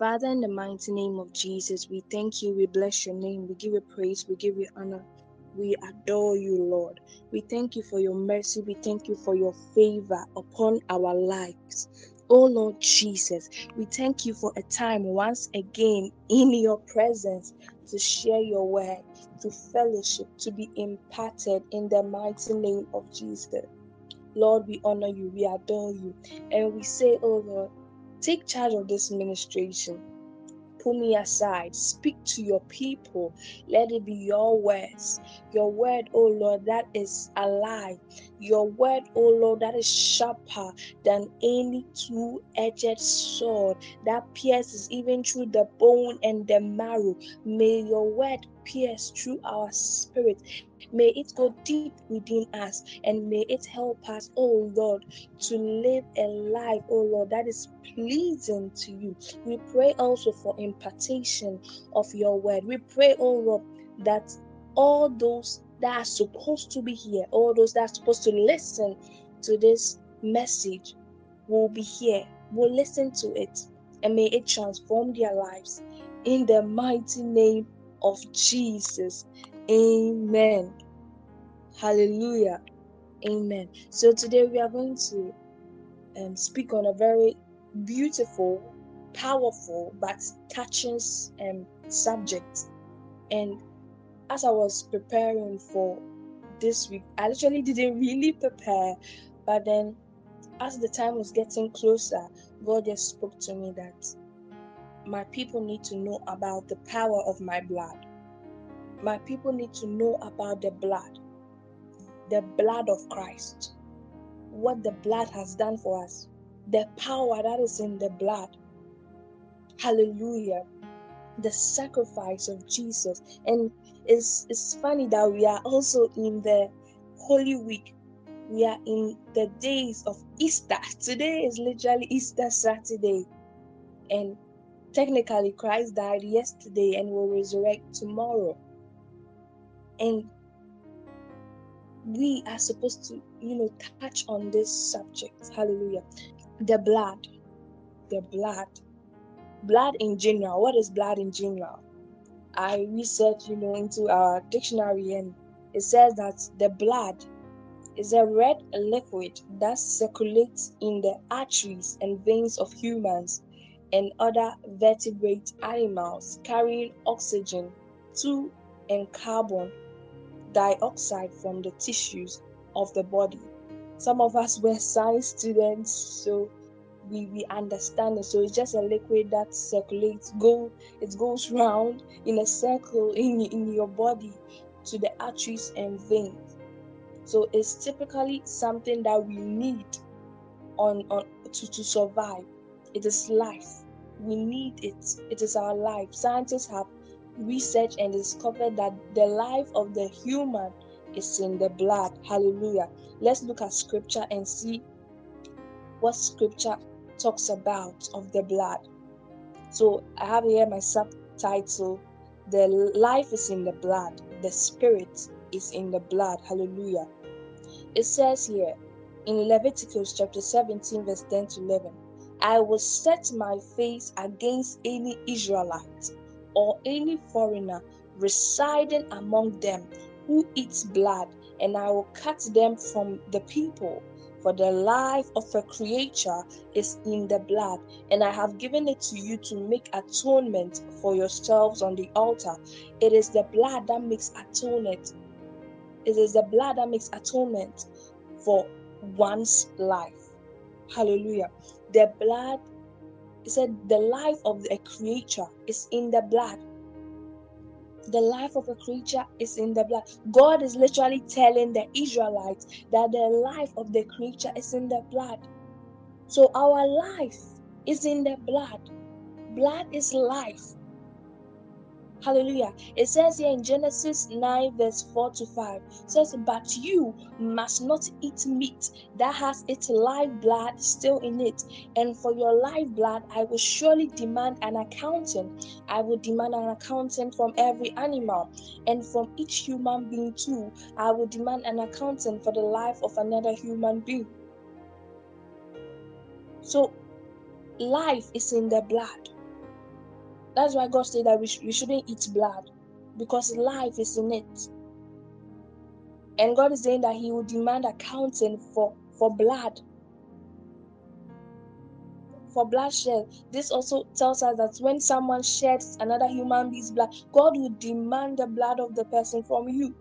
Father, in the mighty name of Jesus, we thank you, we bless your name, we give you praise, we give you honor. We adore you, Lord. We thank you for your mercy. We thank you for your favor upon our lives. Oh Lord Jesus, we thank you for a time once again in your presence to share your word, to fellowship, to be imparted in the mighty name of Jesus. Lord, we honor you, we adore you, and we say, Oh Lord, take charge of this ministration Pull me aside. Speak to your people. Let it be your words. Your word, oh Lord, that is alive. Your word, oh Lord, that is sharper than any two edged sword that pierces even through the bone and the marrow. May your word pierce through our spirit. May it go deep within us and may it help us, oh Lord, to live a life, oh Lord, that is pleasing to you. We pray also for impartation of your word. We pray, oh Lord, that all those that are supposed to be here, all those that are supposed to listen to this message will be here, will listen to it, and may it transform their lives. In the mighty name of Jesus. Amen. Hallelujah. Amen. So today we are going to um, speak on a very beautiful, powerful, but touching um, subject. And as I was preparing for this week, I actually didn't really prepare, but then as the time was getting closer, God just spoke to me that my people need to know about the power of my blood. My people need to know about the blood, the blood of Christ, what the blood has done for us, the power that is in the blood. Hallelujah. The sacrifice of Jesus. And it's, it's funny that we are also in the Holy Week. We are in the days of Easter. Today is literally Easter Saturday. And technically, Christ died yesterday and will resurrect tomorrow. And we are supposed to, you know, touch on this subject. Hallelujah. The blood. The blood. Blood in general. What is blood in general? I researched, you know, into our dictionary and it says that the blood is a red liquid that circulates in the arteries and veins of humans and other vertebrate animals carrying oxygen to and carbon dioxide from the tissues of the body. Some of us were science students, so we, we understand it. So it's just a liquid that circulates, go it goes round in a circle in, in your body to the arteries and veins. So it's typically something that we need on, on to, to survive. It is life. We need it. It is our life. Scientists have researched and discovered that the life of the human is in the blood. Hallelujah. Let's look at scripture and see what scripture talks about of the blood. So I have here my subtitle The life is in the blood, the spirit is in the blood. Hallelujah. It says here in Leviticus chapter 17, verse 10 to 11 I will set my face against any Israelite or any foreigner residing among them who eats blood, and I will cut them from the people. For the life of a creature is in the blood, and I have given it to you to make atonement for yourselves on the altar. It is the blood that makes atonement. It is the blood that makes atonement for one's life. Hallelujah. The blood, it said, the life of a creature is in the blood. The life of a creature is in the blood. God is literally telling the Israelites that the life of the creature is in the blood. So our life is in the blood. Blood is life. Hallelujah. It says here in Genesis 9, verse 4 to 5, says, But you must not eat meat that has its live blood still in it. And for your live blood, I will surely demand an accounting. I will demand an accounting from every animal, and from each human being too. I will demand an accounting for the life of another human being. So, life is in the blood. That's why God said that we, sh- we shouldn't eat blood because life is in it. And God is saying that He will demand accounting for, for blood. For bloodshed. This also tells us that when someone sheds another human being's blood, God will demand the blood of the person from you.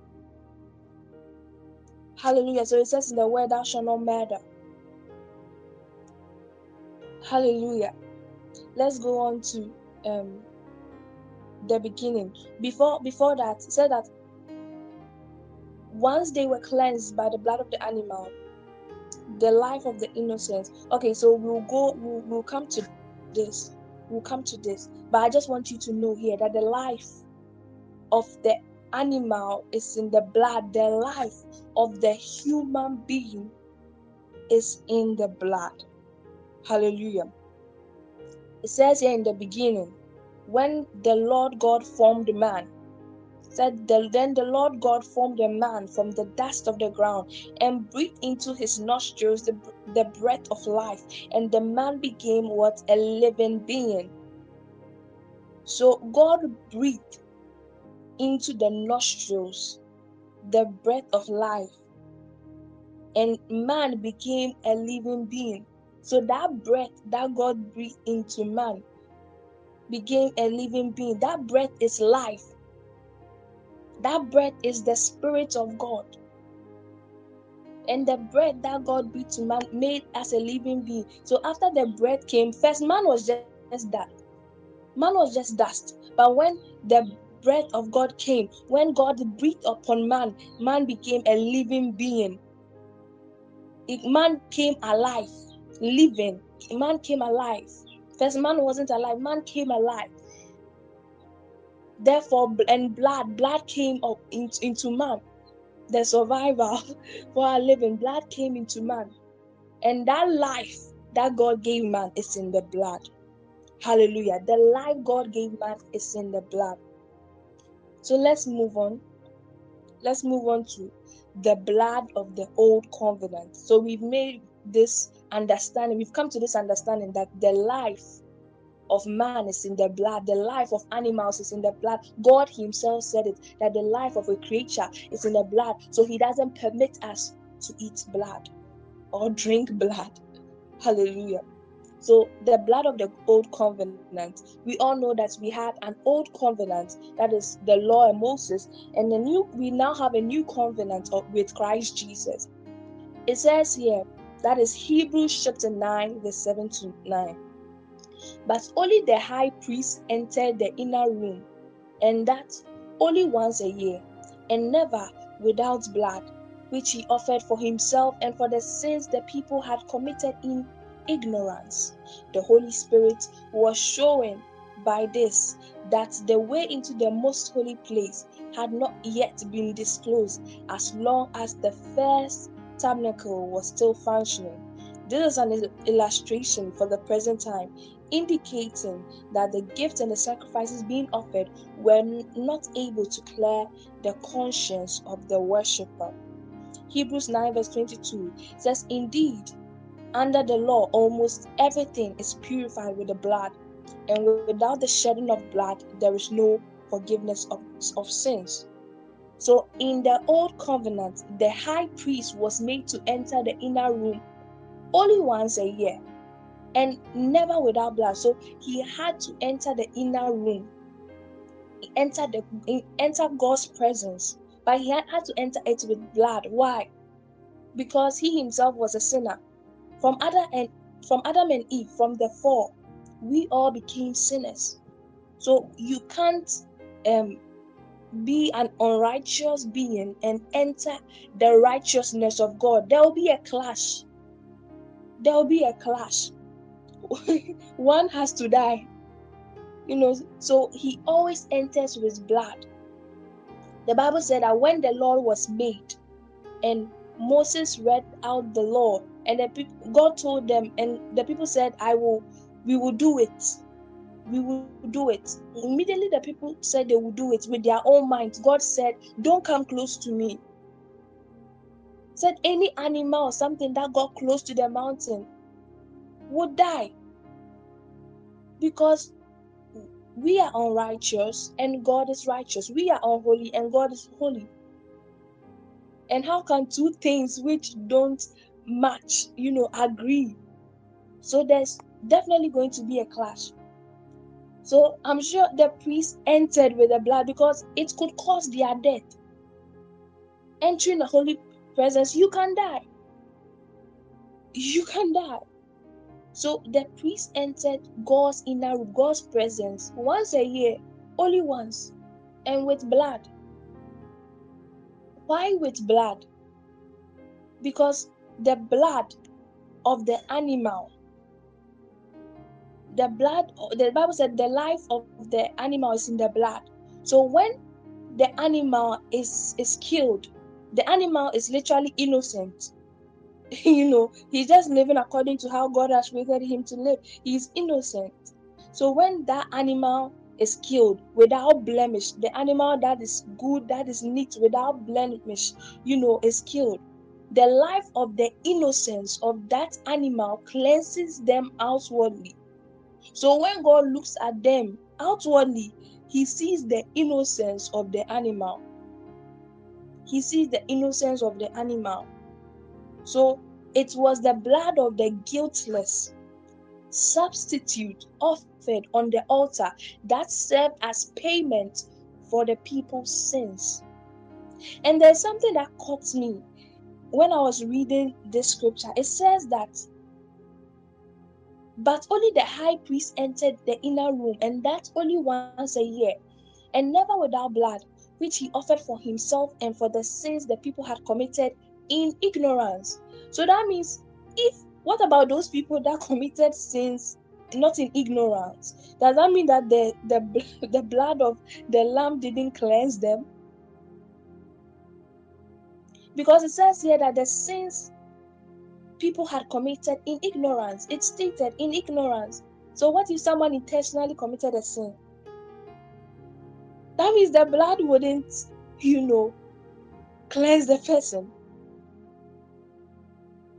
Hallelujah. So it says in the word, Thou shalt not murder. Hallelujah. Let's go on to um the beginning. Before before that, said that once they were cleansed by the blood of the animal, the life of the innocent. Okay, so we'll go, we'll, we'll come to this. We'll come to this. But I just want you to know here that the life of the animal is in the blood, the life of the human being is in the blood. Hallelujah. It says here in the beginning, when the Lord God formed man, said the, then the Lord God formed a man from the dust of the ground and breathed into his nostrils the, the breath of life, and the man became what a living being. So God breathed into the nostrils the breath of life, and man became a living being. So that breath that God breathed into man became a living being. That breath is life. That breath is the spirit of God. and the breath that God breathed to man made as a living being. So after the breath came, first man was just that. Man was just dust. But when the breath of God came, when God breathed upon man, man became a living being. It, man came alive, living. Man came alive. First, man wasn't alive. Man came alive. Therefore, and blood, blood came up into, into man. The survival for our living, blood came into man And that life that God gave man is in the blood. Hallelujah. The life God gave man is in the blood. So let's move on. Let's move on to the blood of the old covenant. So we've made this understanding, we've come to this understanding that the life of man is in the blood, the life of animals is in the blood. God Himself said it that the life of a creature is in the blood. So He doesn't permit us to eat blood or drink blood. Hallelujah. So, the blood of the old covenant, we all know that we had an old covenant, that is the law and Moses, and the new we now have a new covenant with Christ Jesus. It says here, that is Hebrews chapter 9, verse 7 to 9. But only the high priest entered the inner room, and that only once a year, and never without blood, which he offered for himself and for the sins the people had committed in ignorance. The Holy Spirit was showing by this that the way into the most holy place had not yet been disclosed as long as the first tabernacle was still functioning. This is an illustration for the present time, indicating that the gifts and the sacrifices being offered were not able to clear the conscience of the worshipper. Hebrews 9, verse 22 says, Indeed, under the law, almost everything is purified with the blood, and without the shedding of blood, there is no forgiveness of, of sins. So, in the old covenant, the high priest was made to enter the inner room only once a year and never without blood. So, he had to enter the inner room, he entered the he enter God's presence, but he had, to enter it with blood. Why? Because he himself was a sinner. From Adam and from Adam and Eve, from the fall, we all became sinners. So you can't um, be an unrighteous being and enter the righteousness of God. There will be a clash. There will be a clash. One has to die. You know, so he always enters with blood. The Bible said that when the law was made and Moses read out the law, and the people, God told them, and the people said, I will, we will do it. We will do it. Immediately, the people said they will do it with their own minds. God said, Don't come close to me. Said any animal or something that got close to the mountain would die because we are unrighteous and God is righteous. We are unholy and God is holy. And how can two things which don't match, you know, agree? So there's definitely going to be a clash. So I'm sure the priest entered with the blood because it could cause their death. Entering the holy presence, you can die. You can die. So the priest entered God's inner God's presence, once a year, only once, and with blood. Why with blood? Because the blood of the animal, the blood, the Bible said the life of the animal is in the blood. So when the animal is is killed, the animal is literally innocent. you know, he's just living according to how God has created him to live. He's innocent. So when that animal is killed without blemish, the animal that is good, that is neat, without blemish, you know, is killed. The life of the innocence of that animal cleanses them outwardly. So when God looks at them outwardly, he sees the innocence of the animal. He sees the innocence of the animal. So it was the blood of the guiltless substitute offered on the altar that served as payment for the people's sins. And there's something that caught me when I was reading this scripture. It says that, but only the high priest entered the inner room, and that only once a year, and never without blood, which he offered for himself and for the sins the people had committed in ignorance. So that means if what about those people that committed sins not in ignorance? Does that mean that the the, the blood of the lamb didn't cleanse them? Because it says here that the sins people had committed in ignorance. It stated in ignorance. So what if someone intentionally committed a sin? That means the blood wouldn't, you know, cleanse the person.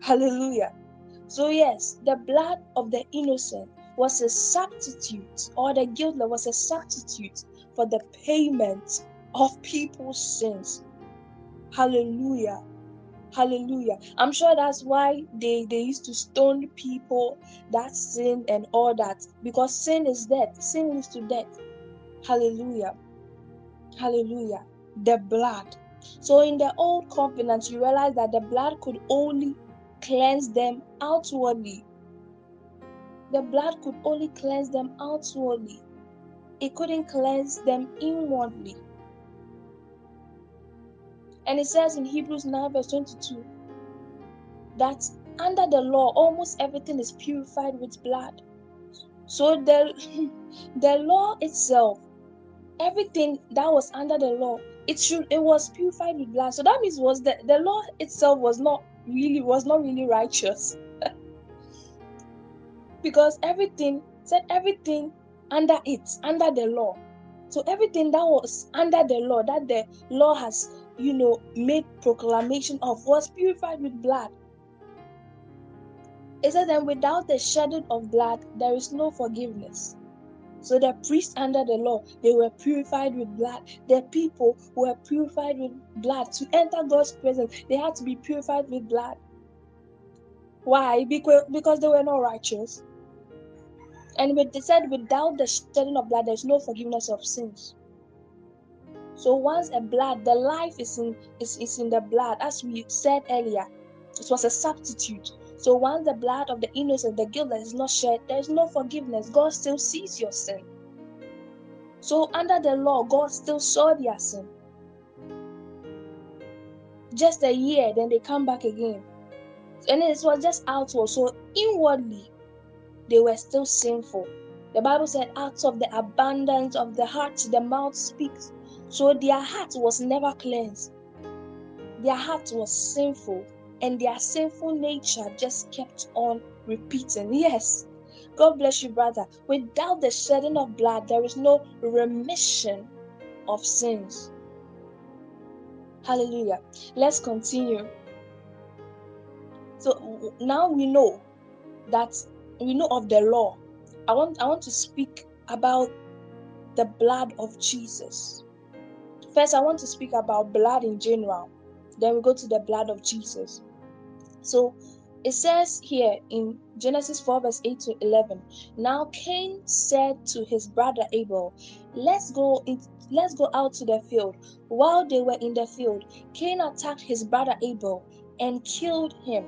Hallelujah. So, yes, the blood of the innocent was a substitute, or the guiltless was a substitute for the payment of people's sins. Hallelujah. Hallelujah. I'm sure that's why they, they used to stone people that sin and all that because sin is death. Sin leads to death. Hallelujah. Hallelujah. The blood. So in the old covenant, you realize that the blood could only cleanse them outwardly. The blood could only cleanse them outwardly, it couldn't cleanse them inwardly. And it says in Hebrews 9, verse 22, that under the law, almost everything is purified with blood. So the, the law itself, everything that was under the law, it should it was purified with blood. So that means was that the law itself was not really was not really righteous. because everything said everything under it, under the law. So everything that was under the law, that the law has, you know, made proclamation of, was purified with blood. It said, then without the shedding of blood, there is no forgiveness. So the priests under the law, they were purified with blood. The people were purified with blood. To enter God's presence, they had to be purified with blood. Why? Because, because they were not righteous. And with they said, without the shedding of blood, there's no forgiveness of sins. So once a blood, the life is in is, is in the blood, as we said earlier. It was a substitute. So once the blood of the innocent, the guiltless is not shed, there is no forgiveness. God still sees your sin. So under the law, God still saw their sin. Just a year, then they come back again. And it was just outward. So inwardly, they were still sinful. The Bible said, out of the abundance of the heart, the mouth speaks. So their heart was never cleansed. Their heart was sinful, and their sinful nature just kept on repeating. Yes, God bless you, brother. Without the shedding of blood, there is no remission of sins. Hallelujah. Let's continue. So now we know that we know of the law. I want I want to speak about the blood of Jesus. First, I want to speak about blood in general. Then we go to the blood of Jesus. So it says here in Genesis 4, verse 8 to 11. Now Cain said to his brother Abel, Let's go in, let's go out to the field. While they were in the field, Cain attacked his brother Abel and killed him.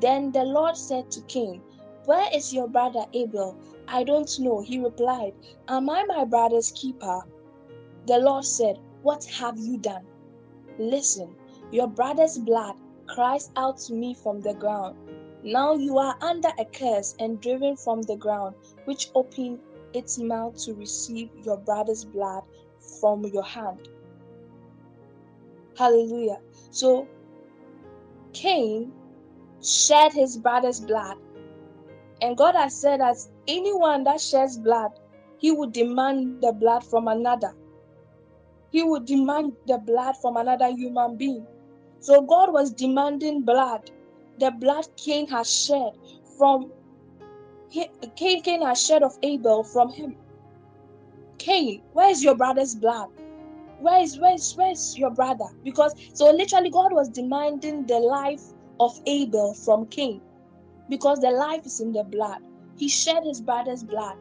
Then the Lord said to Cain, Where is your brother Abel? I don't know. He replied, Am I my brother's keeper? The Lord said, What have you done? Listen, your brother's blood cries out to me from the ground. Now you are under a curse and driven from the ground, which opened its mouth to receive your brother's blood from your hand. Hallelujah. So Cain shed his brother's blood. And God has said that anyone that sheds blood, he would demand the blood from another. He would demand the blood from another human being. So God was demanding blood, the blood Cain has shed from Cain, Cain has shed of Abel from him. Cain, where is your brother's blood? Where is where is where is your brother? Because so literally God was demanding the life of Abel from Cain because the life is in the blood. He shed his brother's blood.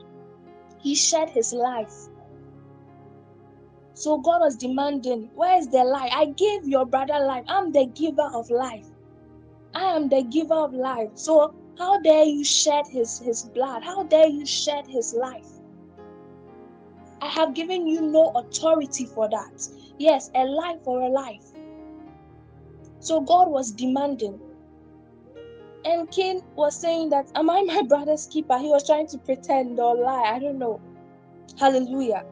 He shed his life. So God was demanding, Where is the life? I gave your brother life. I'm the giver of life. I am the giver of life. So how dare you shed his, his blood? How dare you shed his life? I have given you no authority for that. Yes, a life for a life. So God was demanding. And Cain was saying that, Am I my brother's keeper? He was trying to pretend or lie. I don't know. Hallelujah.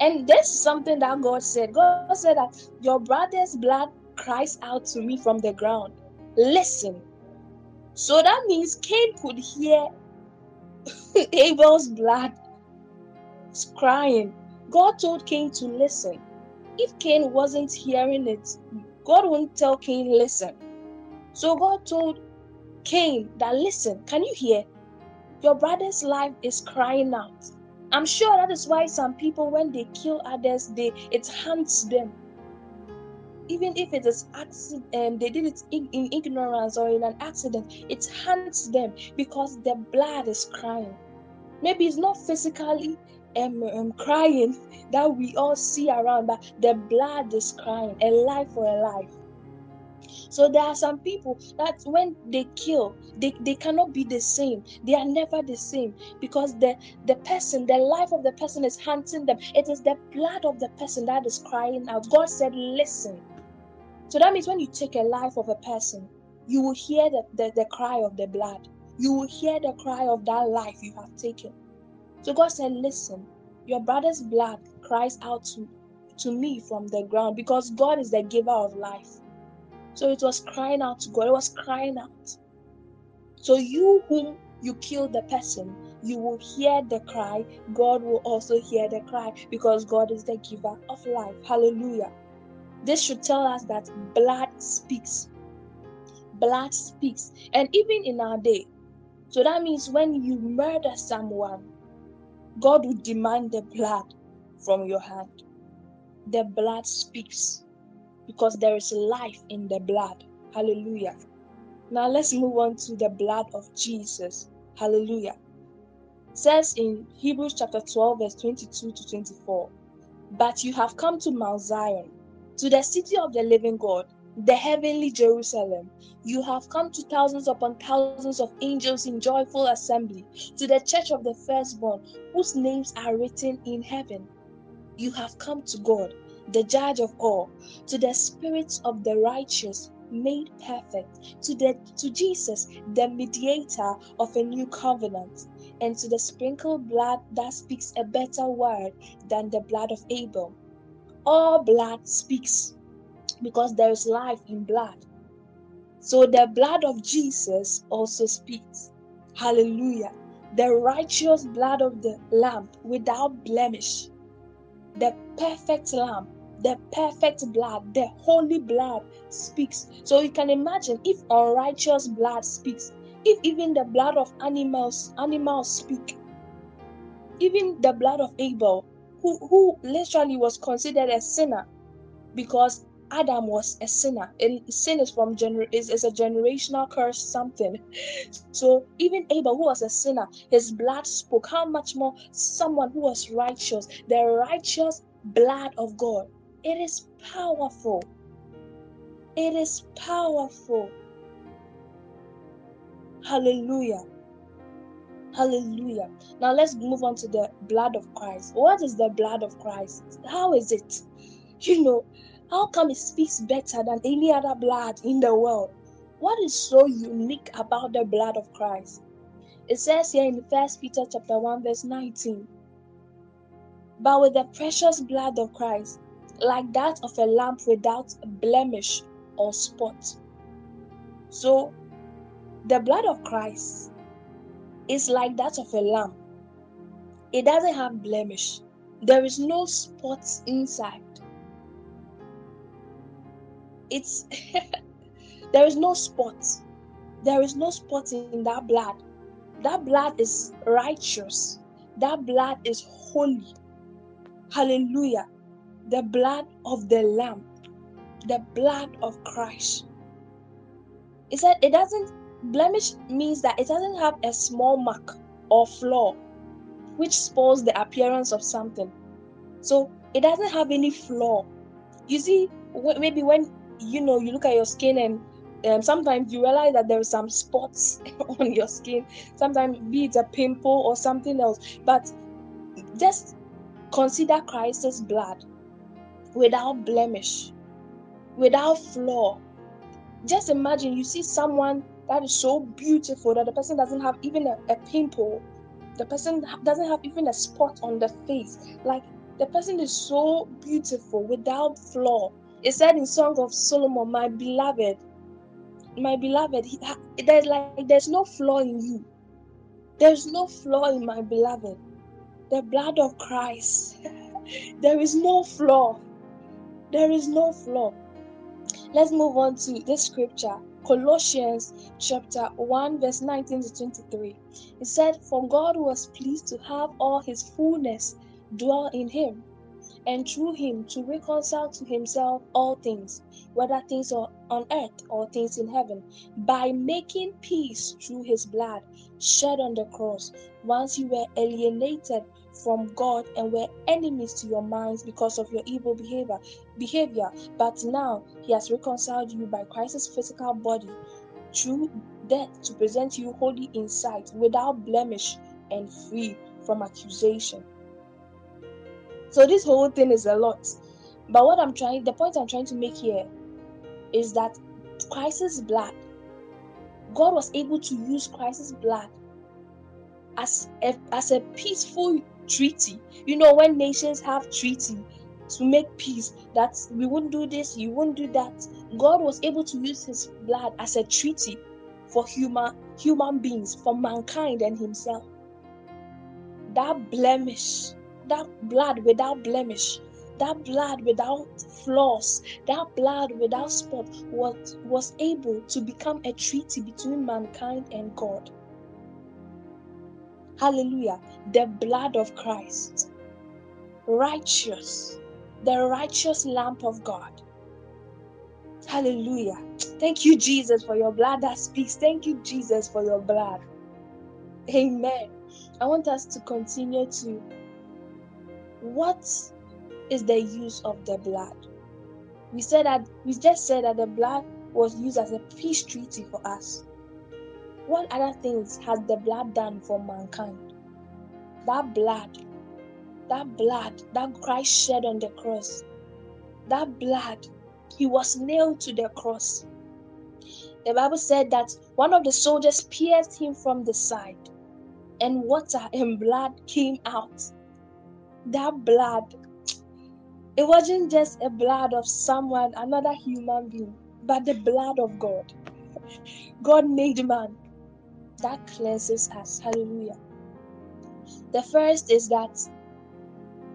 And this is something that God said. God said that your brother's blood cries out to me from the ground. Listen. So that means Cain could hear Abel's blood crying. God told Cain to listen. If Cain wasn't hearing it, God wouldn't tell Cain, listen. So God told Cain that, listen, can you hear? Your brother's life is crying out. I'm sure that is why some people, when they kill others, they it haunts them. Even if it is accident, um, they did it in, in ignorance or in an accident, it haunts them because their blood is crying. Maybe it's not physically um, um, crying that we all see around, but the blood is crying, a life for a life. So there are some people that when they kill, they, they cannot be the same. They are never the same because the, the person, the life of the person is hunting them. It is the blood of the person that is crying out. God said, Listen. So that means when you take a life of a person, you will hear the, the, the cry of the blood. You will hear the cry of that life you have taken. So God said, Listen, your brother's blood cries out to, to me from the ground because God is the giver of life. So it was crying out to God. It was crying out. So you whom you kill the person, you will hear the cry. God will also hear the cry because God is the giver of life. Hallelujah. This should tell us that blood speaks. Blood speaks. And even in our day, so that means when you murder someone, God will demand the blood from your hand. The blood speaks because there is life in the blood. Hallelujah. Now let's move on to the blood of Jesus. Hallelujah. It says in Hebrews chapter 12, verse 22 to 24. But you have come to Mount Zion, to the city of the living God, the heavenly Jerusalem. You have come to thousands upon thousands of angels in joyful assembly, to the church of the firstborn, whose names are written in heaven. You have come to God, the judge of all, to the spirits of the righteous made perfect, to the to Jesus, the mediator of a new covenant, and to the sprinkled blood that speaks a better word than the blood of Abel. All blood speaks because there is life in blood. So the blood of Jesus also speaks. Hallelujah. The righteous blood of the Lamb without blemish the perfect lamb, the perfect blood, the holy blood speaks. So you can imagine if unrighteous blood speaks, if even the blood of animals, animals speak, even the blood of Abel, who, who literally was considered a sinner because Adam was a sinner, and sin is from gener- is, is a generational curse, something. So even Abel, who was a sinner, his blood spoke. How much more someone who was righteous, the righteous blood of God. It is powerful. It is powerful. Hallelujah. Hallelujah. Now let's move on to the blood of Christ. What is the blood of Christ? How is it? You know, how come it speaks better than any other blood in the world? What is so unique about the blood of Christ? It says here in First Peter chapter 1, verse 19. But with the precious blood of Christ, like that of a lamp without blemish or spot. So the blood of Christ is like that of a lamb. It doesn't have blemish. There is no spots inside. It's there is no spots. There is no spot in that blood. That blood is righteous. That blood is holy. Hallelujah. The blood of the Lamb, the blood of Christ. It said it doesn't blemish means that it doesn't have a small mark or flaw which spoils the appearance of something. So it doesn't have any flaw. You see, maybe when you know you look at your skin and um, sometimes you realize that there are some spots on your skin sometimes be it a pimple or something else but just consider christ's blood without blemish without flaw. Just imagine you see someone that is so beautiful that the person doesn't have even a, a pimple. The person doesn't have even a spot on the face. Like the person is so beautiful without flaw. It said in song of solomon my beloved my beloved he, there's like there's no flaw in you. There's no flaw in my beloved. The blood of christ. There is no flaw there is no flaw let's move on to this scripture colossians chapter 1 verse 19 to 23 it said for god was pleased to have all his fullness dwell in him and through him to reconcile to himself all things, whether things on earth or things in heaven, by making peace through his blood shed on the cross. Once you were alienated from God and were enemies to your minds because of your evil behavior, behavior, but now he has reconciled you by Christ's physical body through death to present you holy in sight, without blemish and free from accusation. So this whole thing is a lot. But what I'm trying, the point I'm trying to make here is that Christ's blood, God was able to use Christ's blood as a, as a peaceful treaty. You know, when nations have treaty to make peace, that we wouldn't do this, you wouldn't do that. God was able to use his blood as a treaty for human human beings, for mankind and himself. That blemish that blood without blemish, that blood without flaws, that blood without spot was, was able to become a treaty between mankind and God. Hallelujah. The blood of Christ. Righteous. The righteous lamp of God. Hallelujah. Thank you, Jesus, for your blood that speaks. Thank you, Jesus, for your blood. Amen. I want us to continue to what is the use of the blood? We said that we just said that the blood was used as a peace treaty for us. What other things has the blood done for mankind? That blood, that blood that Christ shed on the cross, that blood, he was nailed to the cross. The Bible said that one of the soldiers pierced him from the side, and water and blood came out. That blood it wasn't just a blood of someone, another human being, but the blood of God. God made man. That cleanses us. Hallelujah. The first is that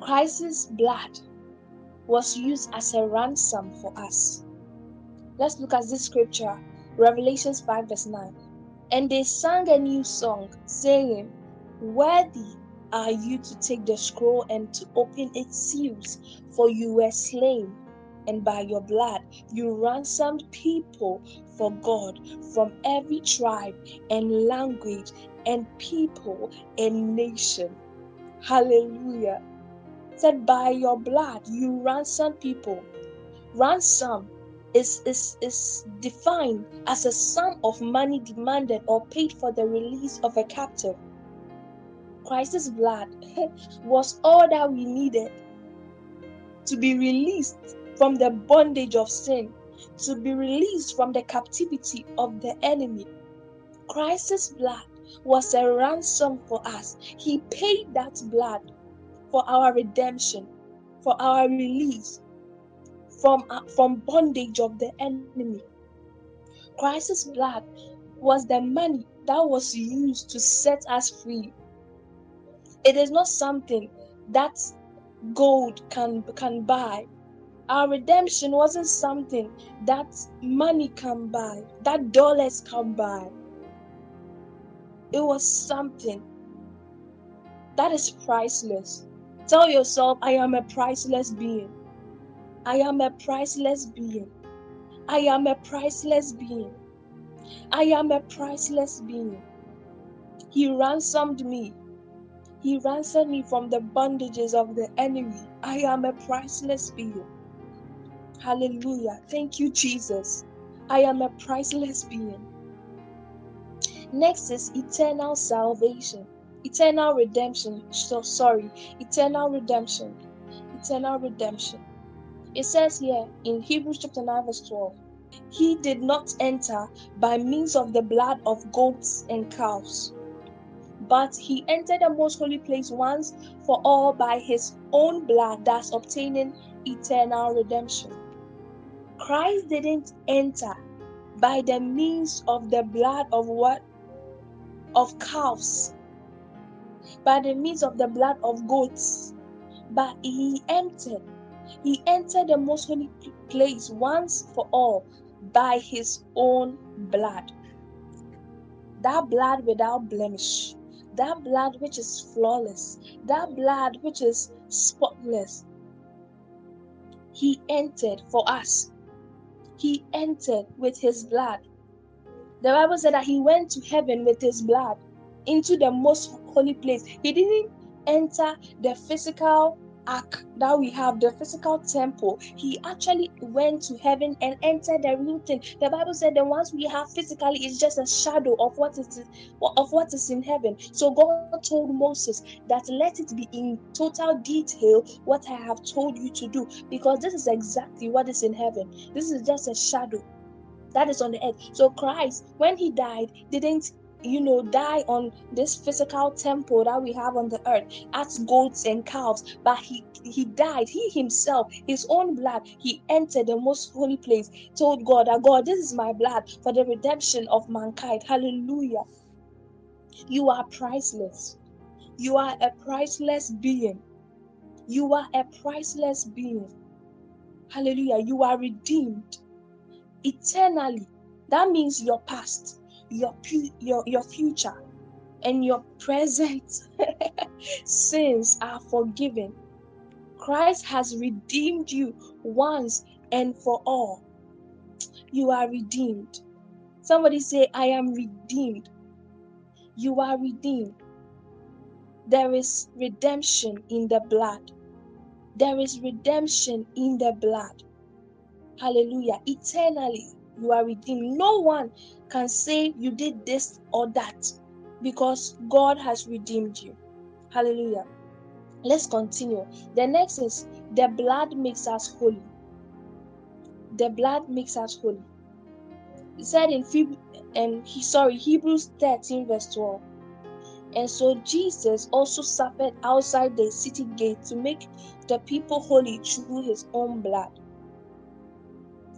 Christ's blood was used as a ransom for us. Let's look at this scripture, Revelations 5, verse 9. And they sang a new song, saying, Worthy are you to take the scroll and to open its seals? For you were slain, and by your blood you ransomed people for God from every tribe and language and people and nation. Hallelujah. Said, by your blood you ransomed people. Ransom is, is, is defined as a sum of money demanded or paid for the release of a captive. Christ's blood was all that we needed to be released from the bondage of sin, to be released from the captivity of the enemy. Christ's blood was a ransom for us. He paid that blood for our redemption, for our release from, uh, from bondage of the enemy. Christ's blood was the money that was used to set us free. It is not something that gold can can buy. Our redemption wasn't something that money can buy, that dollars can buy. It was something that is priceless. Tell yourself, I am a priceless being. I am a priceless being. I am a priceless being. I am a priceless being. He ransomed me. He ransomed me from the bondages of the enemy. I am a priceless being. Hallelujah. Thank you, Jesus. I am a priceless being. Next is eternal salvation, eternal redemption. So sorry, eternal redemption, eternal redemption. It says here in Hebrews chapter 9, verse 12 He did not enter by means of the blood of goats and calves, but he entered the most holy place once for all by his own blood, thus obtaining eternal redemption. Christ didn't enter by the means of the blood of what? Of calves, by the means of the blood of goats, but he entered. He entered the most holy place once for all by his own blood. That blood without blemish, that blood which is flawless, that blood which is spotless. He entered for us. He entered with his blood. The Bible said that he went to heaven with his blood into the most holy place. He didn't enter the physical ark that we have, the physical temple, he actually went to heaven and entered the real thing. The Bible said the ones we have physically is just a shadow of what is of what is in heaven. So God told Moses that let it be in total detail what I have told you to do, because this is exactly what is in heaven. This is just a shadow that is on the earth. So Christ, when he died, didn't you know, die on this physical temple that we have on the earth as goats and calves. But he he died, he himself, his own blood, he entered the most holy place, told God that God, this is my blood for the redemption of mankind. Hallelujah. You are priceless. You are a priceless being. You are a priceless being. Hallelujah. You are redeemed eternally. That means your past your your your future and your present sins are forgiven. Christ has redeemed you once and for all. You are redeemed. Somebody say, I am redeemed. You are redeemed. There is redemption in the blood. There is redemption in the blood. Hallelujah. Eternally, you are redeemed. No one can say you did this or that because God has redeemed you. Hallelujah. Let's continue. The next is the blood makes us holy. The blood makes us holy. He said in and he sorry Hebrews 13 verse 12. And so Jesus also suffered outside the city gate to make the people holy through his own blood.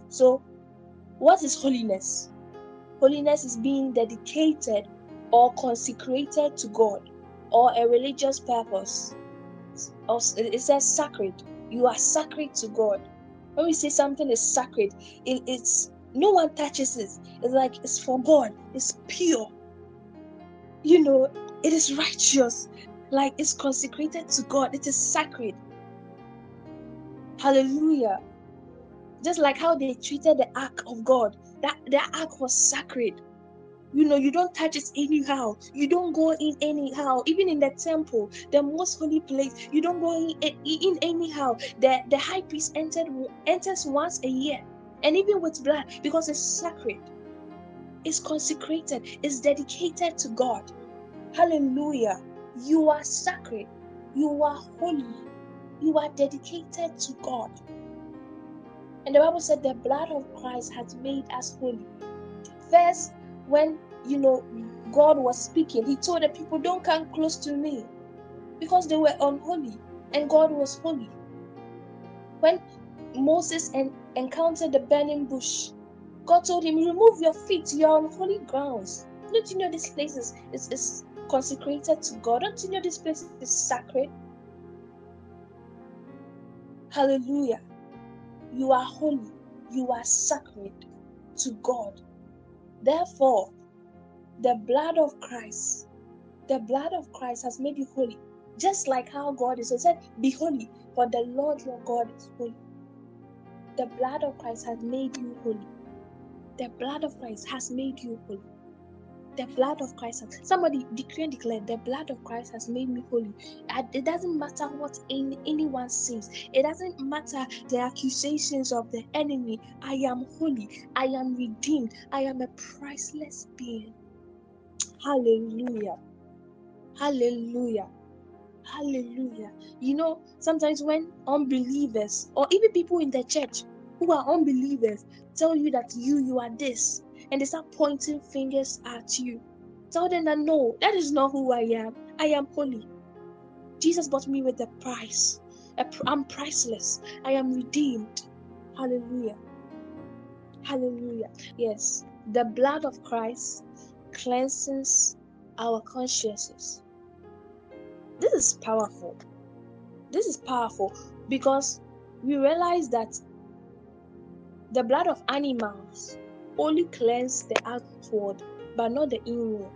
So, what is holiness? Holiness is being dedicated or consecrated to God or a religious purpose. It says sacred. You are sacred to God. When we say something is sacred, it, it's no one touches it. It's like it's for God. It's pure. You know, it is righteous. like it's consecrated to God. It is sacred. Hallelujah. Just like how they treated the ark of God. That the ark was sacred. You know, you don't touch it anyhow. You don't go in anyhow. Even in the temple, the most holy place, you don't go in, in anyhow. The, the high priest entered enters once a year. And even with blood, because it's sacred, it's consecrated, it's dedicated to God. Hallelujah. You are sacred. You are holy. You are dedicated to God. And the Bible said the blood of Christ has made us holy. First, when you know God was speaking, He told the people, Don't come close to me because they were unholy and God was holy. When Moses en- encountered the burning bush, God told him, Remove your feet, you're on holy grounds. Don't you know this place is, is, is consecrated to God? Don't you know this place is sacred? Hallelujah. You are holy, you are sacred to God. Therefore, the blood of Christ, the blood of Christ has made you holy. Just like how God is. He said, Be holy, for the Lord your God is holy. The blood of Christ has made you holy. The blood of Christ has made you holy. The blood of Christ. Has, somebody decree and declare, the blood of Christ has made me holy. It doesn't matter what any, anyone says. It doesn't matter the accusations of the enemy. I am holy. I am redeemed. I am a priceless being. Hallelujah. Hallelujah. Hallelujah. You know, sometimes when unbelievers or even people in the church who are unbelievers tell you that you you are this and they start pointing fingers at you. Tell them that no, that is not who I am. I am holy. Jesus bought me with a price. I'm priceless. I am redeemed. Hallelujah. Hallelujah. Yes, the blood of Christ cleanses our consciences. This is powerful. This is powerful because we realize that the blood of animals only cleanse the outward, but not the inward.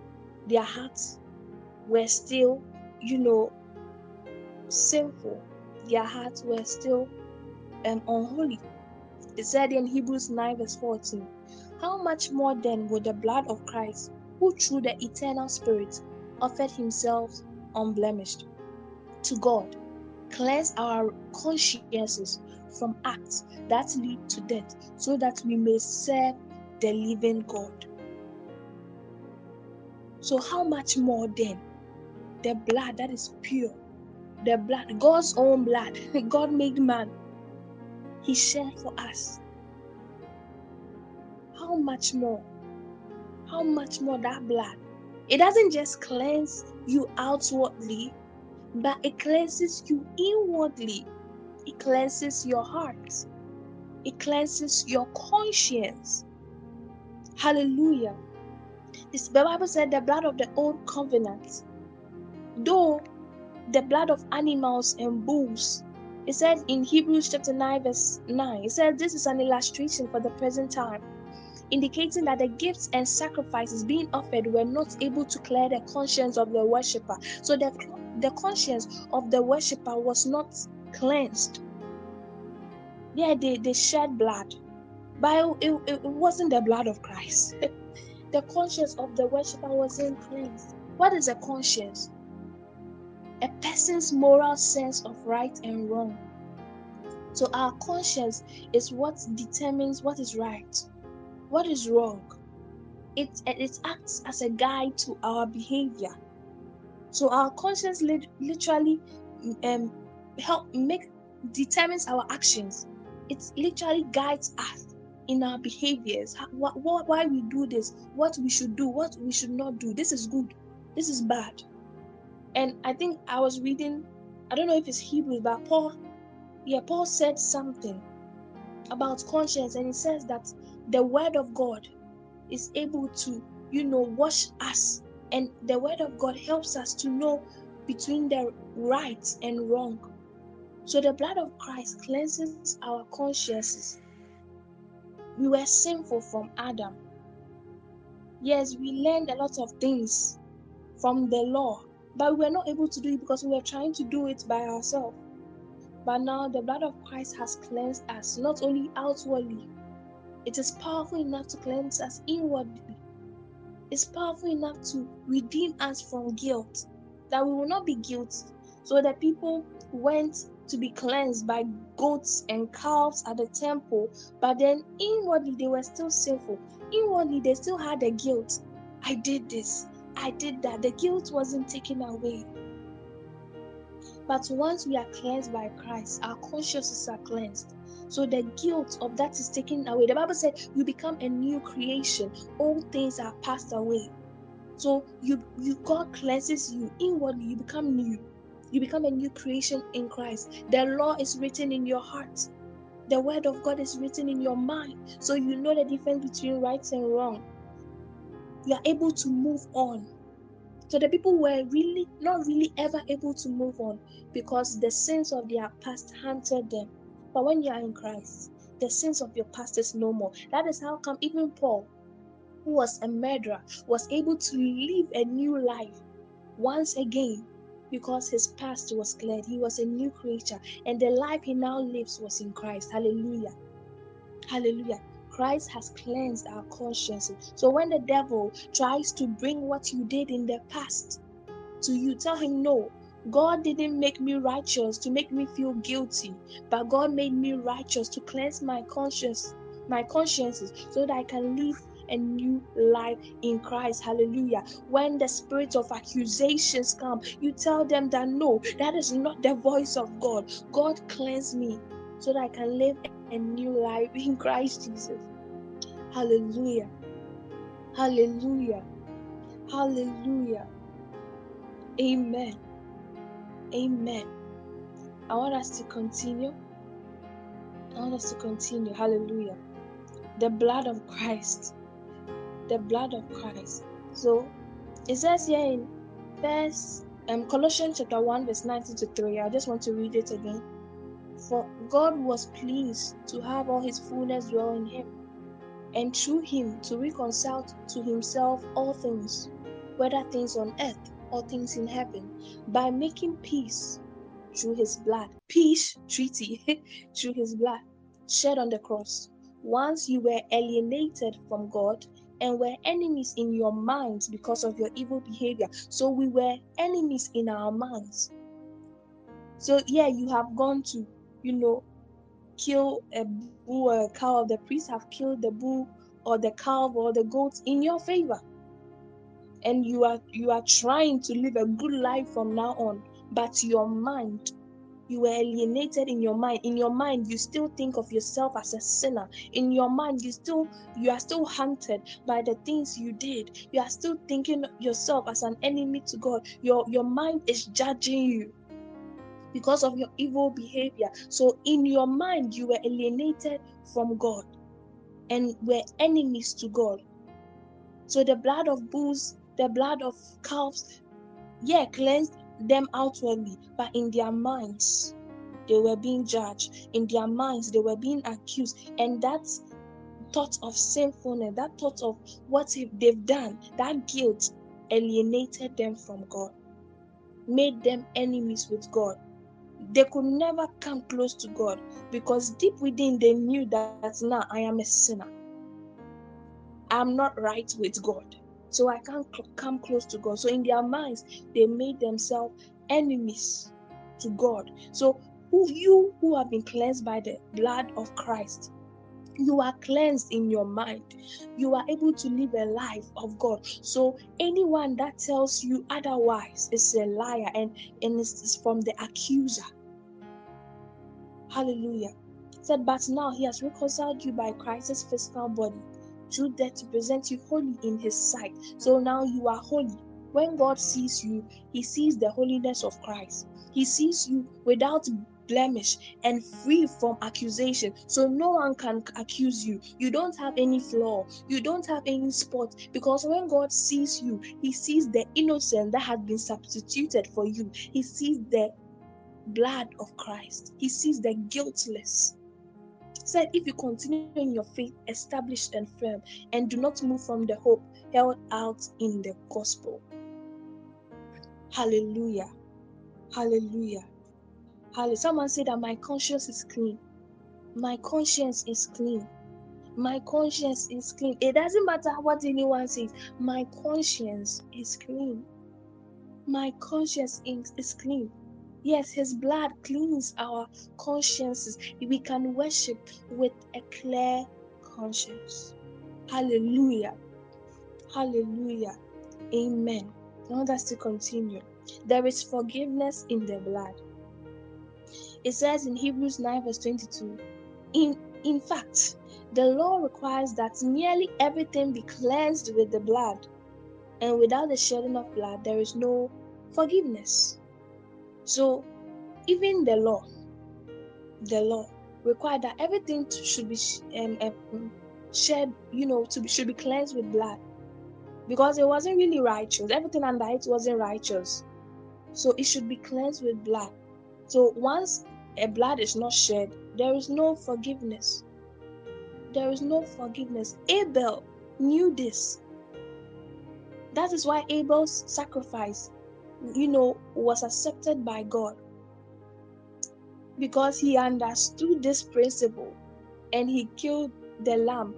Their hearts were still, you know, sinful. Their hearts were still um, unholy. It said in Hebrews 9, verse 14. How much more then would the blood of Christ, who through the eternal Spirit offered himself unblemished to God, cleanse our consciences from acts that lead to death, so that we may serve the living God. So, how much more then the blood that is pure, the blood, God's own blood, God made man, He shed for us. How much more? How much more that blood? It doesn't just cleanse you outwardly, but it cleanses you inwardly. It cleanses your heart. It cleanses your conscience. Hallelujah. This, Bible said the blood of the old covenant, though the blood of animals and bulls, it said in Hebrews chapter 9, verse 9, it said this is an illustration for the present time, indicating that the gifts and sacrifices being offered were not able to clear the conscience of the worshipper. So the, the conscience of the worshipper was not cleansed. Yeah, they, they shed blood, but it, it, it wasn't the blood of Christ. the conscience of the worshiper wasn't cleansed. What is a conscience? A person's moral sense of right and wrong. So our conscience is what determines what is right, what is wrong. It, it acts as a guide to our behavior. So our conscience literally um, help make determines our actions. It literally guides us in our behaviors, why we do this, what we should do, what we should not do. This is good, this is bad. And I think I was reading, I don't know if it's Hebrews, but Paul, yeah, Paul said something about conscience, and he says that the word of God is able to, you know, wash us, and the word of God helps us to know between the right and wrong. So the blood of Christ cleanses our consciences we were sinful from Adam. Yes, we learned a lot of things from the law, But we were not able to do it because we were trying to do it by ourselves. But now the blood of Christ has cleansed us, not only outwardly, it is powerful enough to cleanse us inwardly. It's powerful enough to redeem us from guilt, that we will not be guilty. So the people went to be cleansed by goats and calves at the temple, but then inwardly they were still sinful. Inwardly they still had the guilt. I did this, I did that. The guilt wasn't taken away. But once we are cleansed by Christ, our consciences are cleansed. So the guilt of that is taken away. The Bible said you become a new creation. All things are passed away. So you you God cleanses you inwardly, you become new. You become a new creation in Christ. The law is written in your heart. The word of God is written in your mind. So you know the difference between right and wrong. You are able to move on so the people were really not really ever able to move on because the sins of their past haunted them. But when you are in Christ, the sins of your past is no more. That is how come even Paul, who was a murderer, was able to live a new life once again because his past was cleared. He was a new creature, and the life he now lives was in Christ. Hallelujah. Hallelujah. Christ has cleansed our consciences. So when the devil tries to bring what you did in the past to you, tell him no. God didn't make me righteous to make me feel guilty, but God made me righteous to cleanse my conscience, my consciences, so that I can live a new life in Christ. Hallelujah. When the spirit of accusations come, you tell them that no, that is not the voice of God. God cleanse me so that I can live a new life in Christ Jesus. Hallelujah. Hallelujah. Hallelujah. Amen. Amen. I want us to continue. I want us to continue. Hallelujah. The blood of Christ. The blood of Christ. So it says here in First um, Colossians chapter 1, verse 19 to 3. I just want to read it again. For God was pleased to have all his fullness dwell in him and through him to reconcile to himself all things, whether things on earth or things in heaven, by making peace through his blood. Peace treaty through his blood shed on the cross. Once you were alienated from God and were enemies in your minds because of your evil behavior. So we were enemies in our minds. So, yeah, you have gone to, you know, kill a bull or a cow, the priests have killed the bull or the calf or the goat in your favor. And you are you are trying to live a good life from now on, but your mind, you were alienated in your mind. In your mind, you still think of yourself as a sinner. In your mind, you still you are still hunted by the things you did. You are still thinking of yourself as an enemy to God. Your your mind is judging you because of your evil behavior. So, in your mind, you were alienated from God and were enemies to God. So, the blood of bulls, the blood of calves, yeah, cleansed them outwardly, but in their minds, they were being judged. In their minds, they were being accused. And that thought of sinfulness, that thought of what if they've done, that guilt alienated them from God, made them enemies with God they could never come close to God because deep within they knew that now I am a sinner. I'm not right with God. So I can't come close to God. So in their minds, they made themselves enemies to God. So who you who have been cleansed by the blood of Christ, you are cleansed in your mind. You are able to live a life of God. So anyone that tells you otherwise is a liar and, and it's from the accuser. Hallelujah. said, But now he has reconciled you by Christ's physical body through death to present you holy in his sight. So now you are holy. When God sees you, he sees the holiness of Christ. He sees you without blemish and free from accusation. So no one can accuse you. You don't have any flaw. You don't have any spot. Because when God sees you, He sees the innocent that has been substituted for you. He sees the blood of Christ. He sees the guiltless. Said, if you continue in your faith, established and firm, and do not move from the hope held out in the gospel. Hallelujah. Hallelujah. Hallelujah. Someone said that my conscience is clean. My conscience is clean. My conscience is clean. It doesn't matter what anyone says. My conscience is clean. My conscience is clean. Yes, His blood cleans our consciences. We can worship with a clear conscience. Hallelujah. Hallelujah. Amen. Want us to continue. There is forgiveness in the blood. It says in Hebrews 9, verse 22. In, in fact, the law requires that nearly everything be cleansed with the blood, and without the shedding of blood, there is no forgiveness. So, even the law, the law required that everything should be um, um, shed, you know, to be, should be cleansed with blood, because it wasn't really righteous. Everything under it wasn't righteous, so it should be cleansed with blood. So once a blood is not shed, there is no forgiveness. There is no forgiveness. Abel knew this. That is why Abel's sacrifice, you know, was accepted by God. Because he understood this principle and he killed the lamb,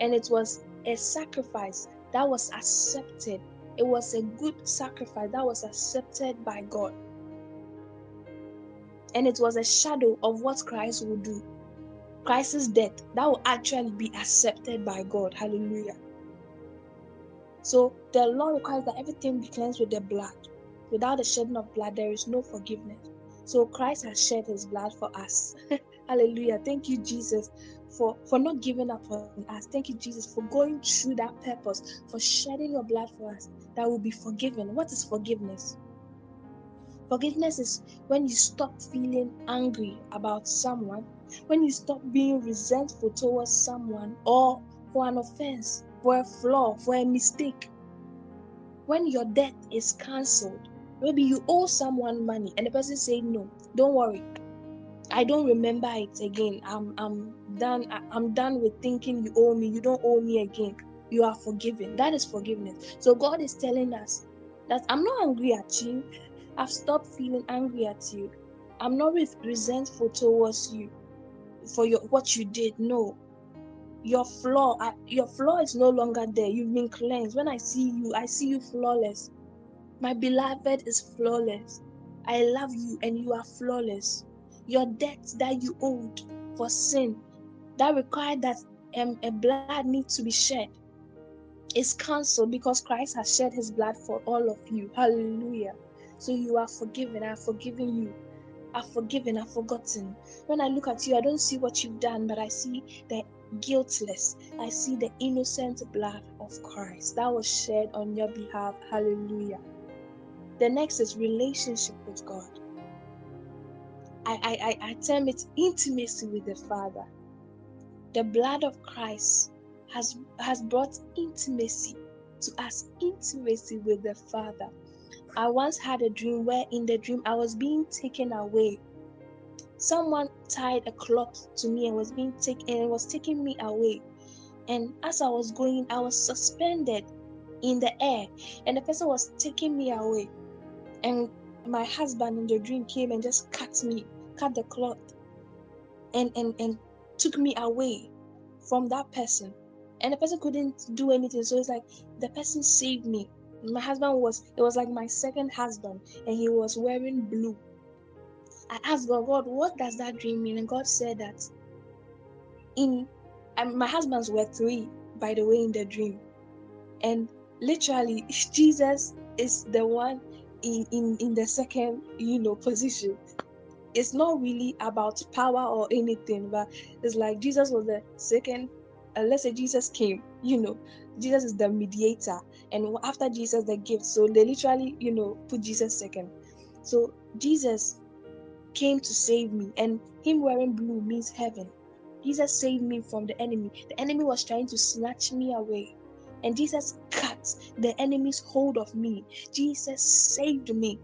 and it was a sacrifice that was accepted. It was a good sacrifice that was accepted by God. And it was a shadow of what Christ will do. Christ's death that will actually be accepted by God. Hallelujah. So the law requires that everything be cleansed with the blood. Without the shedding of blood, there is no forgiveness. So Christ has shed his blood for us. Hallelujah. Thank you, Jesus, for, for not giving up on us. Thank you, Jesus, for going through that purpose, for shedding your blood for us, that will be forgiven. What is forgiveness? Forgiveness is when you stop feeling angry about someone, when you stop being resentful towards someone or for an offense, for a flaw, for a mistake. When your debt is cancelled, maybe you owe someone money and the person say no, don't worry. I don't remember it again. I'm I'm done. I'm done with thinking you owe me. You don't owe me again. You are forgiven. That is forgiveness. So God is telling us that I'm not angry at you. I've stopped feeling angry at you. I'm not resentful towards you for your what you did. No. Your flaw, your flaw is no longer there. You've been cleansed. When I see you, I see you flawless. My beloved is flawless. I love you and you are flawless. Your debt that you owed for sin, that required that um, a blood needs to be shed, is cancelled because Christ has shed his blood for all of you. Hallelujah. So you are forgiven. I have forgiven you. I've forgiven. I've forgotten. When I look at you, I don't see what you've done, but I see the guiltless. I see the innocent blood of Christ that was shed on your behalf. Hallelujah. The next is relationship with God. I, I, I, I term it intimacy with the Father. The blood of Christ has, has brought intimacy to us, intimacy with the Father. I once had a dream where in the dream I was being taken away. Someone tied a cloth to me and was being taken and was taking me away. And as I was going, I was suspended in the air, and the person was taking me away. And my husband in the dream came and just cut me, cut the cloth, and and and took me away from that person. And the person couldn't do anything. So it's like the person saved me. My husband was it was like my second husband, and he was wearing blue. I asked God, God, what does that dream mean? And God said that in um, my husbands were three, by the way, in the dream. And literally, Jesus is the one in, in, in the second, you know, position. It's not really about power or anything, but it's like Jesus was the second. Uh, let's say Jesus came, you know, Jesus is the mediator, and after Jesus, the gift. So they literally, you know, put Jesus second. So Jesus came to save me, and him wearing blue means heaven. Jesus saved me from the enemy. The enemy was trying to snatch me away. And Jesus cut the enemy's hold of me. Jesus saved me.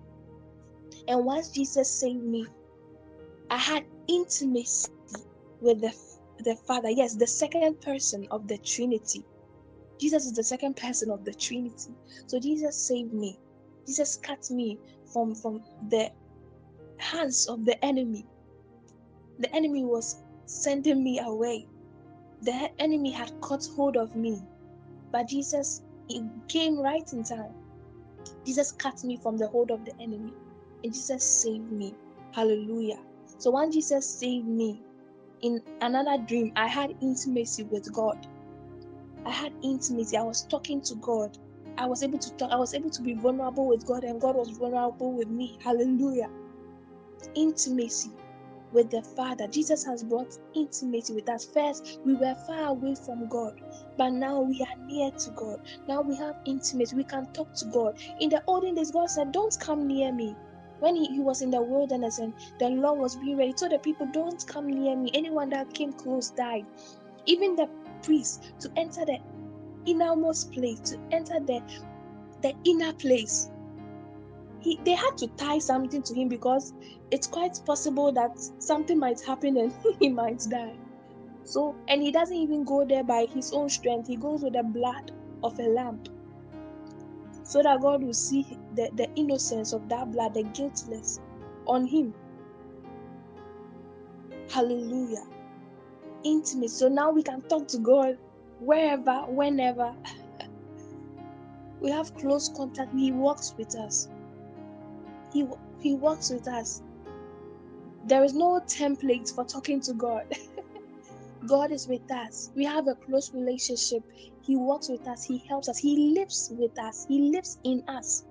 And once Jesus saved me, I had intimacy with the, the Father. Yes, the second person of the Trinity. Jesus is the second person of the Trinity. So Jesus saved me. Jesus cut me from from the hands of the enemy. The enemy was sending me away. The enemy had caught hold of me. But Jesus he came right in time. Jesus cut me from the hold of the enemy. And Jesus saved me. Hallelujah. So when Jesus saved me, in another dream, I had intimacy with God. I had intimacy. I was talking to God. I was able to talk. I was able to be vulnerable with God, and God was vulnerable with me. Hallelujah. Intimacy with the Father. Jesus has brought intimacy with us. First, we were far away from God, but now we are near to God. Now we have intimacy. We can talk to God. In the olden days, God said, Don't come near me. When he, he was in the wilderness and the law was being ready, told the people, Don't come near me. Anyone that came close died. Even the priests to enter the innermost place, to enter the, the inner place he they had to tie something to him because it's quite possible that something might happen and he might die. So, and he doesn't even go there by his own strength, he goes with the blood of a lamb so that God will see the, the innocence of that blood, the guiltless on him. Hallelujah. Intimate. So now we can talk to God wherever, whenever. We have close contact. He walks with us. He, he walks with us. There is no template for talking to God. God is with us. We have a close relationship. He walks with us. He helps us. He lives with us. He lives in us.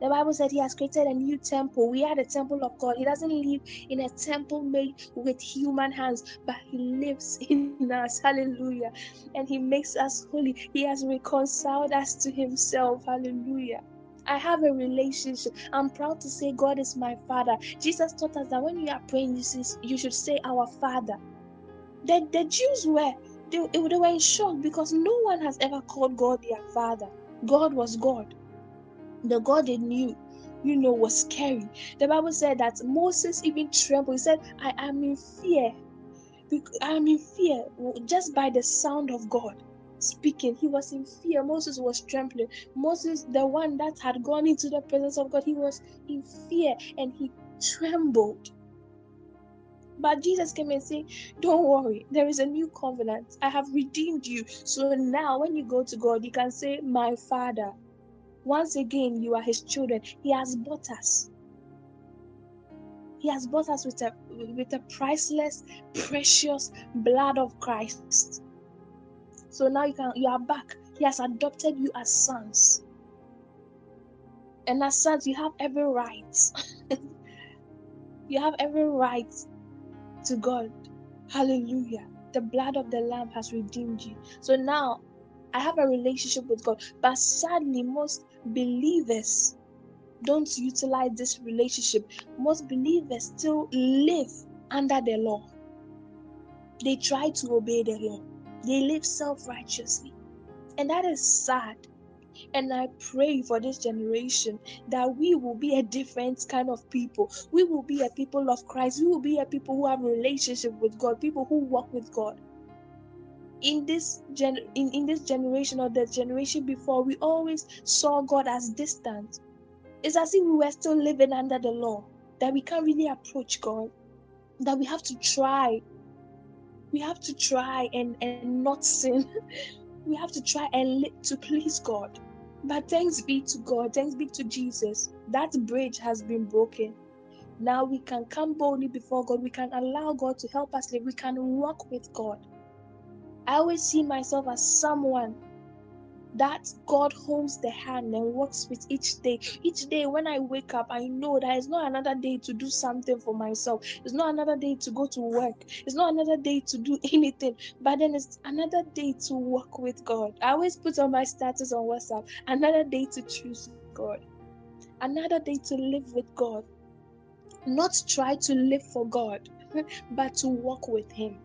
The Bible said He has created a new temple. We are the temple of God. He doesn't live in a temple made with human hands, but He lives in us. Hallelujah. And He makes us holy. He has reconciled us to Himself. Hallelujah. I have a relationship. I'm proud to say God is my Father. Jesus taught us that when you are praying, you should say, Our Father. The, the Jews were they, they were in shock because no one has ever called God their father. God was God. The God they knew, you know, was scary. The Bible said that Moses even trembled. He said, I am in fear. I am in fear just by the sound of God speaking. He was in fear. Moses was trembling. Moses, the one that had gone into the presence of God, he was in fear and he trembled. But Jesus came and said, Don't worry, there is a new covenant. I have redeemed you. So now, when you go to God, you can say, My Father. Once again, you are His children. He has bought us. He has bought us with a with a priceless, precious blood of Christ. So now you can you are back. He has adopted you as sons. And as sons, you have every right. you have every right to God. Hallelujah. The blood of the Lamb has redeemed you. So now I have a relationship with God. But sadly, most believers don't utilize this relationship. Most believers still live under the law. They try to obey the law, they live self righteously. And that is sad. And I pray for this generation that we will be a different kind of people. We will be a people of Christ. We will be a people who have relationship with God, people who walk with God. In this gen in, in this generation or the generation before, we always saw God as distant. It's as if we were still living under the law, that we can't really approach God, that we have to try. We have to try and, and not sin. we have to try and live to please God. But thanks be to God, thanks be to Jesus, that bridge has been broken. Now we can come boldly before God. We can allow God to help us live. We can walk with God. I always see myself as someone that God holds the hand and works with each day. Each day when I wake up, I know that it's not another day to do something for myself. It's not another day to go to work. It's not another day to do anything. But then it's another day to walk with God. I always put on my status on WhatsApp another day to choose God, another day to live with God. Not try to live for God, but to walk with Him.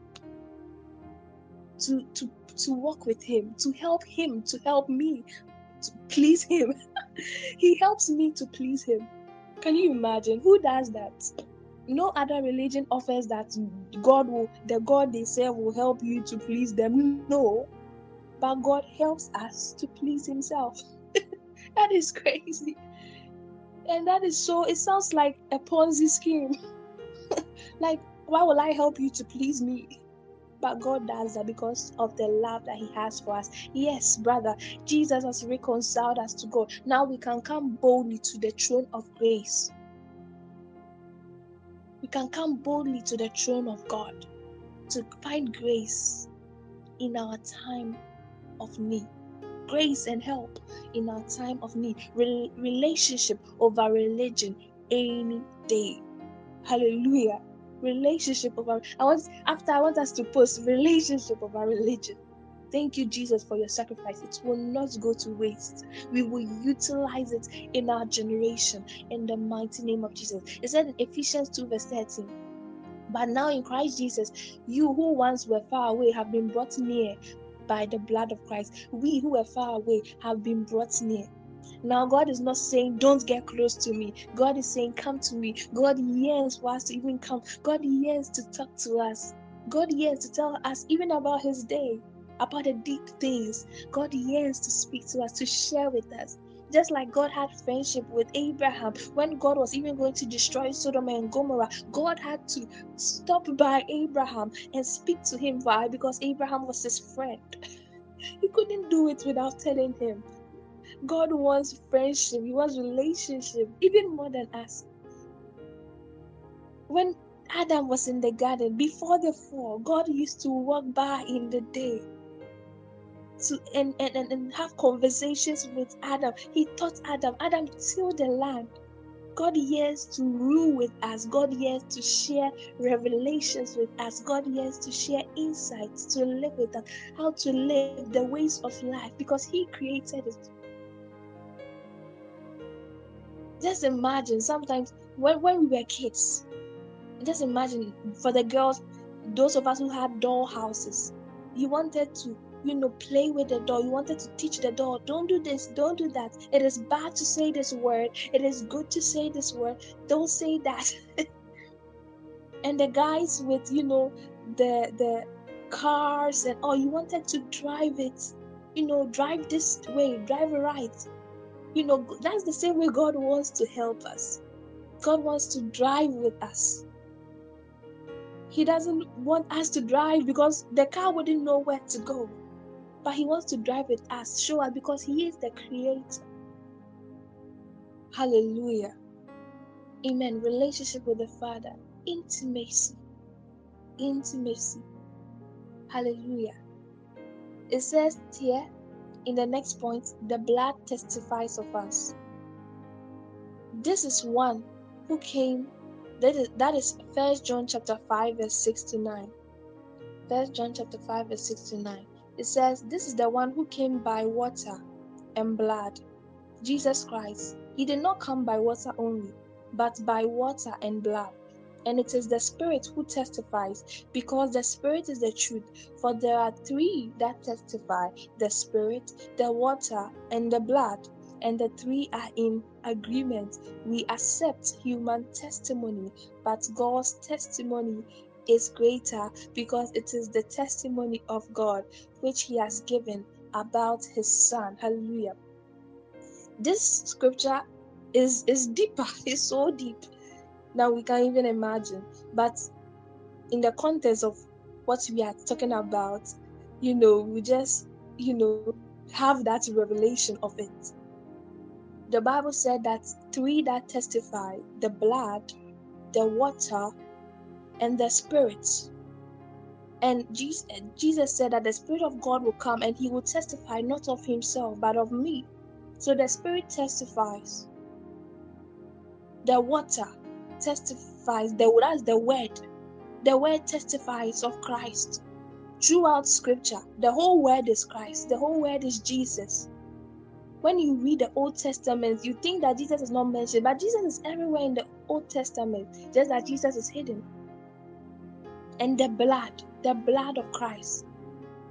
To, to to walk with him, to help him, to help me, to please him. he helps me to please him. Can you imagine? Who does that? No other religion offers that God will, the God they serve will help you to please them. No. But God helps us to please himself. that is crazy. And that is so, it sounds like a Ponzi scheme. like, why will I help you to please me? But God does that because of the love that He has for us. Yes, brother, Jesus has reconciled us to God. Now we can come boldly to the throne of grace. We can come boldly to the throne of God to find grace in our time of need. Grace and help in our time of need. Re- relationship over religion any day. Hallelujah. Relationship over I want after I want us to post relationship over religion. Thank you, Jesus, for your sacrifice. It will not go to waste. We will utilize it in our generation in the mighty name of Jesus. It said in Ephesians 2, verse 13. But now in Christ Jesus, you who once were far away have been brought near by the blood of Christ. We who were far away have been brought near. Now, God is not saying, Don't get close to me. God is saying, Come to me. God yearns for us to even come. God yearns to talk to us. God yearns to tell us even about His day, about the deep things. God yearns to speak to us, to share with us. Just like God had friendship with Abraham when God was even going to destroy Sodom and Gomorrah, God had to stop by Abraham and speak to him. Why? Because Abraham was his friend. He couldn't do it without telling him. God wants friendship, He wants relationship, even more than us. When Adam was in the garden before the fall, God used to walk by in the day to and, and, and, have conversations with Adam. He taught Adam, Adam, till the land. God years to rule with us. God years to share revelations with us. God years to share insights to live with us, how to live the ways of life because He created it. Just imagine sometimes when, when we were kids, just imagine for the girls, those of us who had doll houses, you wanted to, you know, play with the doll. You wanted to teach the doll, don't do this, don't do that. It is bad to say this word. It is good to say this word. Don't say that. and the guys with, you know, the the cars and all, you wanted to drive it, you know, drive this way, drive right. You know, that's the same way God wants to help us God wants to drive with us. He doesn't want us to drive because the car wouldn't know where to go. But He wants to drive with us, show us because He is the Creator. Hallelujah. Amen. Relationship with the Father, intimacy. Intimacy. Hallelujah. It says here in the next point, the blood testifies of us. This is one who came. That is that is First John chapter five verse six to nine. First John chapter 5 verse 69. It says, This is the one who came by water and blood, Jesus Christ. He did not come by water only, but by water and blood. And it is the Spirit who testifies, because the Spirit is the truth. For there are three that testify the Spirit, the water, and the blood. And the three are in agreement. We accept human testimony, but God's testimony is greater because it is the testimony of God which He has given about His Son. Hallelujah. This scripture is is deeper. It's so deep. Now we can't even imagine. But in the context of what we are talking about, you know, we just, you know, have that revelation of it. The Bible said that three that testify the blood, the water, and the spirit And Jesus said that the Spirit of God will come and he will testify not of himself, but of me. So the Spirit testifies. The water testifies. The, that's the word. The word testifies of Christ. Throughout scripture, the whole word is Christ. The whole word is Jesus. When you read the Old Testament, you think that Jesus is not mentioned, but Jesus is everywhere in the Old Testament, just that Jesus is hidden. And the blood, the blood of Christ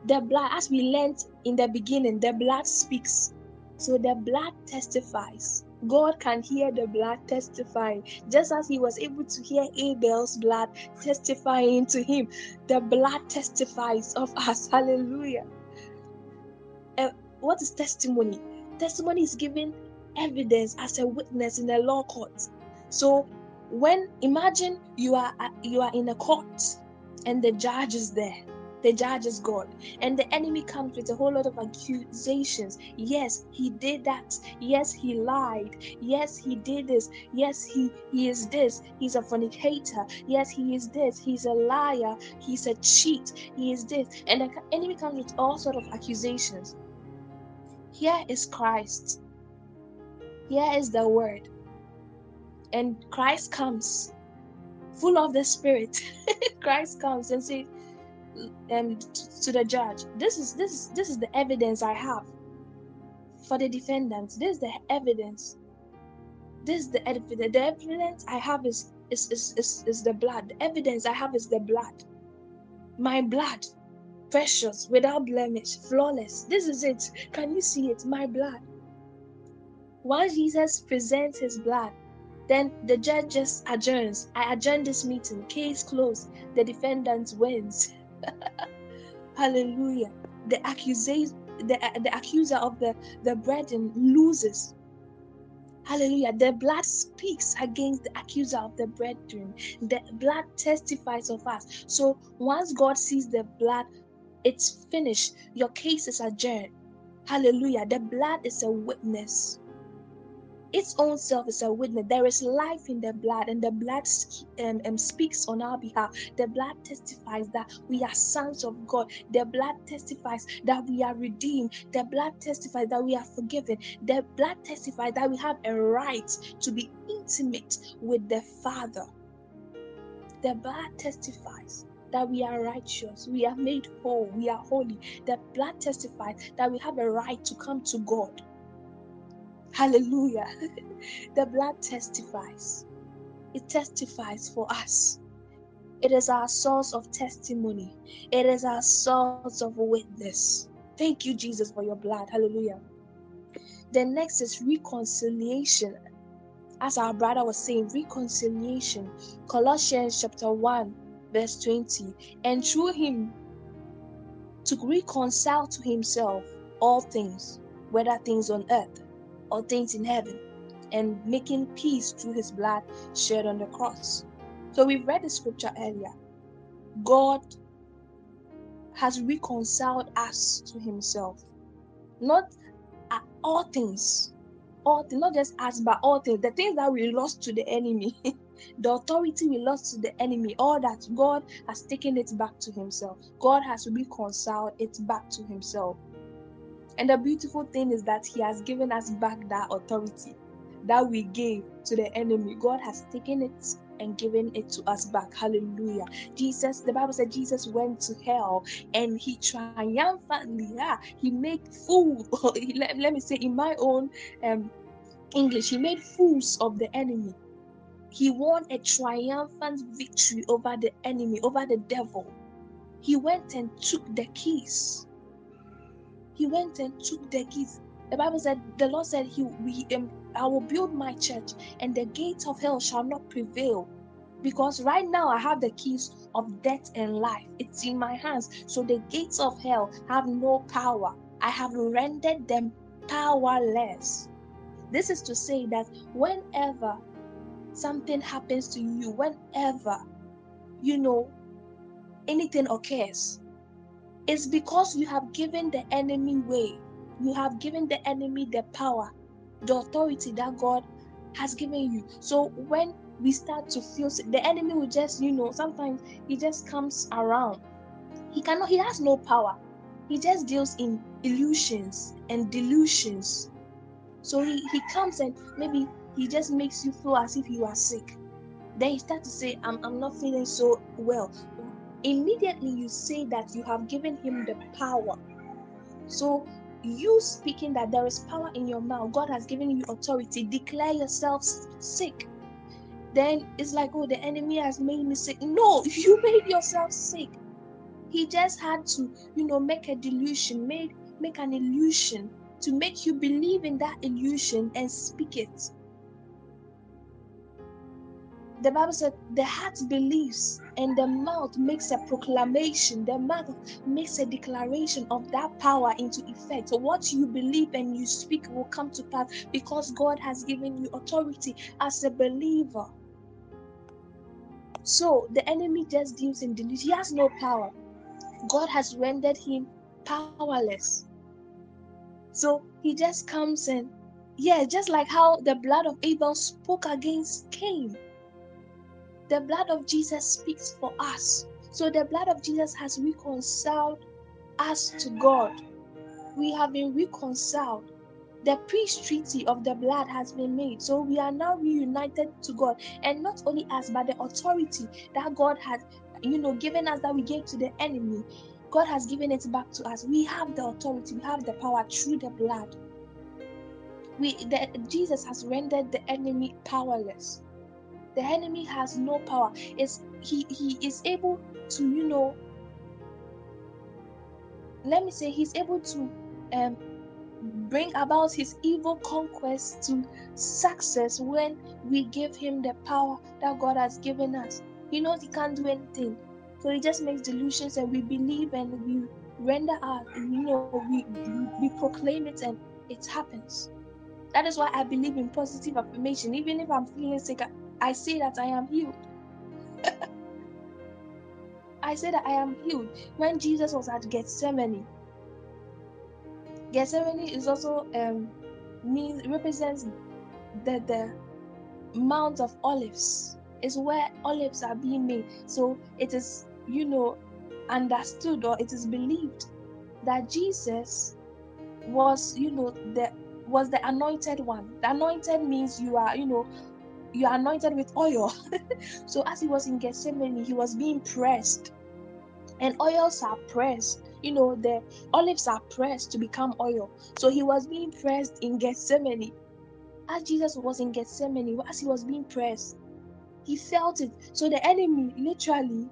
The blood, as we learned in the beginning, the blood speaks. So the blood testifies. God can hear the blood testifying, just as he was able to hear Abel's blood testifying to him. The blood testifies of us. Hallelujah. Uh, what is testimony? Testimony is given evidence as a witness in a law court. So when imagine you are you are in a court and the judge is there the judge is God. And the enemy comes with a whole lot of accusations. Yes, he did that. Yes, he lied. Yes, he did this. Yes, he, he is this. He's a fornicator. Yes, he is this. He's a liar. He's a cheat. He is this. And the enemy comes with all sort of accusations. Here is Christ. Here is the word. And Christ comes full of the Spirit. Christ comes and says, um, to the judge. This is this is this is the evidence i have for the defendant this is the evidence. This is the evidence the evidence i have is is, is is is the blood. The evidence i have is the blood. My blood precious without blemish flawless. This is it. Can you see it? My blood. Once jesus presents his blood then the judge just adjourns. I adjourn this meeting. Case closed. The defendant wins Hallelujah. The accusation, the, the accuser of the, the brethren loses. Hallelujah. The blood speaks against the accuser of the brethren. The blood testifies of us. So once God sees the blood, it's finished. Your case is adjourned. Hallelujah. The blood is a witness its own self is a witness. There is life in the blood, and the blood um, um, speaks on our behalf. The blood testifies that we are sons of God. The blood testifies that we are redeemed. The blood testifies that we are forgiven. The blood testifies that we have a right to be intimate with the Father. The blood testifies that we are righteous, we are made whole, we are holy. The blood testifies that we have a right to come to God. Hallelujah. the blood testifies. It testifies for us. It is our source of testimony. It is our source of witness. Thank you, Jesus, for your blood. Hallelujah. The next is reconciliation. As our brother was saying, reconciliation. Colossians chapter 1, verse 20. And through him to reconcile to himself all things, whether things on earth things in heaven, and making peace through his blood shed on the cross. So we've read the scripture earlier. God has reconciled us to himself. Not all things, all things, not just us, but all things. The things that we lost to the enemy, the authority we lost to the enemy, all that God has taken it back to himself. God has reconciled it back to himself. And the beautiful thing is that He has given us back that authority that we gave to the enemy. God has taken it and given it to us back. Hallelujah. Jesus, the Bible said Jesus went to hell and he triumphantly, yeah, he made fool. let, let me say in my own um English, he made fools of the enemy. He won a triumphant victory over the enemy, over the devil. He went and took the keys he went and took the keys. The Bible said, the Lord said, He we um, I will build my church, and the gates of hell shall not prevail. Because right now I have the keys of death and life. It's in my hands. So the gates of hell have no power. I have rendered them powerless. This is to say that whenever something happens to you, whenever you know anything occurs, it's because you have given the enemy way. You have given the enemy the power, the authority that God has given you. So when we start to feel the enemy will just, you know, sometimes he just comes around. He cannot, he has no power. He just deals in illusions and delusions. So he, he comes and maybe he just makes you feel as if you are sick. Then he starts to say, I'm, I'm not feeling so well immediately you say that you have given him the power. So, you speaking that there is power in your mouth, God has given you authority, declare yourself sick. Then it's like, oh, the enemy has made me sick. No, you made yourself sick. He just had to, you know, make a delusion, make make an illusion to make you believe in that illusion and speak it. The Bible said the heart believes and the mouth makes a proclamation. The mouth makes a declaration of that power into effect. So what you believe and you speak will come to pass because God has given you authority as a believer. So the enemy just deals in delusion. He has no power. God has rendered him powerless. So he just comes and yeah, just like how the blood of Abel spoke against Cain the blood of Jesus speaks for us. So the blood of Jesus has reconciled us to God. We have been reconciled. The peace treaty of the blood has been made. So we are now reunited to God. And not only us, but the authority that God has, you know, given us that we gave to the enemy. God has given it back to us. We have the authority, we have the power through the blood. We the, Jesus has rendered the enemy powerless the enemy has no power. Is he he is able to you know let me say he's able to um bring about his evil conquest to success when we give him the power that god has given us. He knows he can't do anything. So he just makes delusions and we believe and we render our you know we we proclaim it and it happens. That is why i believe in positive affirmation. Even if i'm feeling sick i say that i am healed I say that I am healed. When Jesus was at Gethsemane, Gethsemane is also um means represents the the Mount of Olives. Is where olives are being made. So it is, you know, understood or it is believed that Jesus was, you know, the was the anointed one. The anointed means you are, you know, you are anointed with oil. so as he was in Gethsemane, he was being pressed. And oils are pressed. You know the olives are pressed to become oil. So he was being pressed in gethsemane. As jesus was in gethsemane as he was being pressed he felt it. So the enemy literally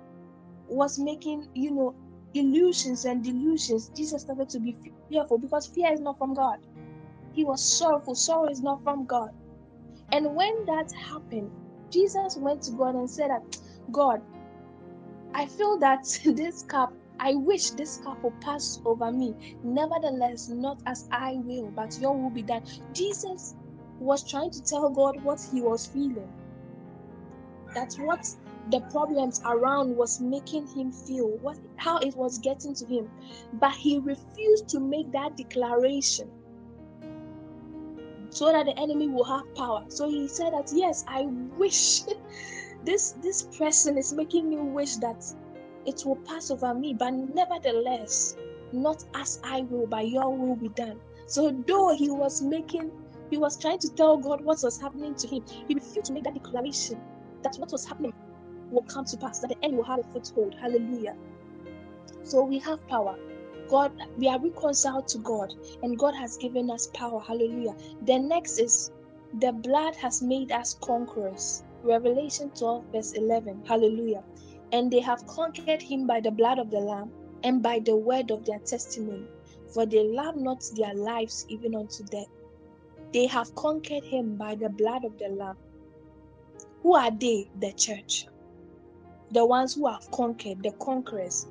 was making you know illusions and delusions. Jesus started to be fearful because fear is not from god. He was sorrowful. Sorrow is not from god and when that happened jesus went to god and said that god I feel that this cup, I wish this cup will pass over me. Nevertheless, not as I will, but your will be done. Jesus was trying to tell God what he was feeling. That's what the problems around was making him feel, what how it was getting to him. But he refused to make that declaration so that the enemy will have power. So he said that yes, I wish this this person is making me wish that it will pass over me, but nevertheless, not as I will, but your will be done. So, though he was making, he was trying to tell God what was happening to him, he refused to make that declaration that what was happening will come to pass, that the end will have a foothold. Hallelujah. So, we have power. God, we are reconciled to God, and God has given us power. Hallelujah. The next is the blood has made us conquerors. Revelation 12, verse 11. Hallelujah. And they have conquered him by the blood of the Lamb and by the word of their testimony, for they love not their lives even unto death. They have conquered him by the blood of the Lamb. Who are they? The church. The ones who have conquered, the conquerors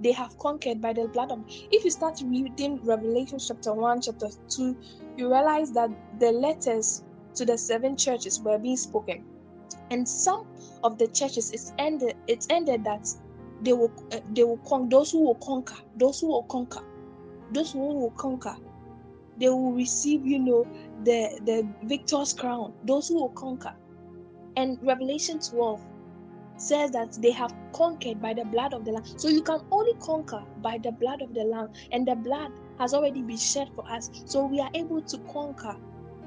they have conquered by the blood of if you start reading revelation chapter 1 chapter 2 you realize that the letters to the seven churches were being spoken. And some of the churches it's ended it's ended that they will uh, they will con- those who will conquer those who will conquer those who will conquer they will receive you know the the victor's crown those who will conquer. And revelation 12 says that they have conquered by the blood of the Lamb. So you can only conquer by the blood of the Lamb, and the blood has already been shed for us. So we are able to conquer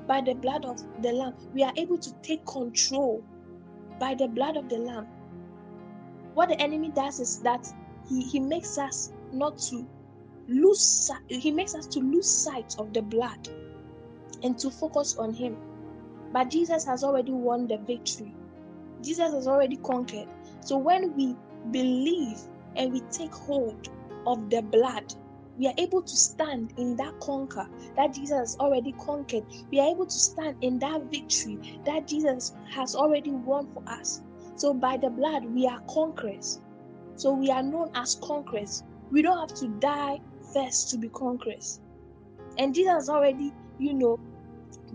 by the blood of the Lamb. We are able to take control by the blood of the Lamb. What the enemy does is that he, he makes us not to lose he makes us to lose sight of the blood and to focus on him. But Jesus has already won the victory. Jesus has already conquered. So when we believe and we take hold of the blood, we are able to stand in that conquer that Jesus has already conquered. We are able to stand in that victory that Jesus has already won for us. So by the blood, we are conquerors. So we are known as conquerors. We don't have to die first to be conquerors. And Jesus already, you know,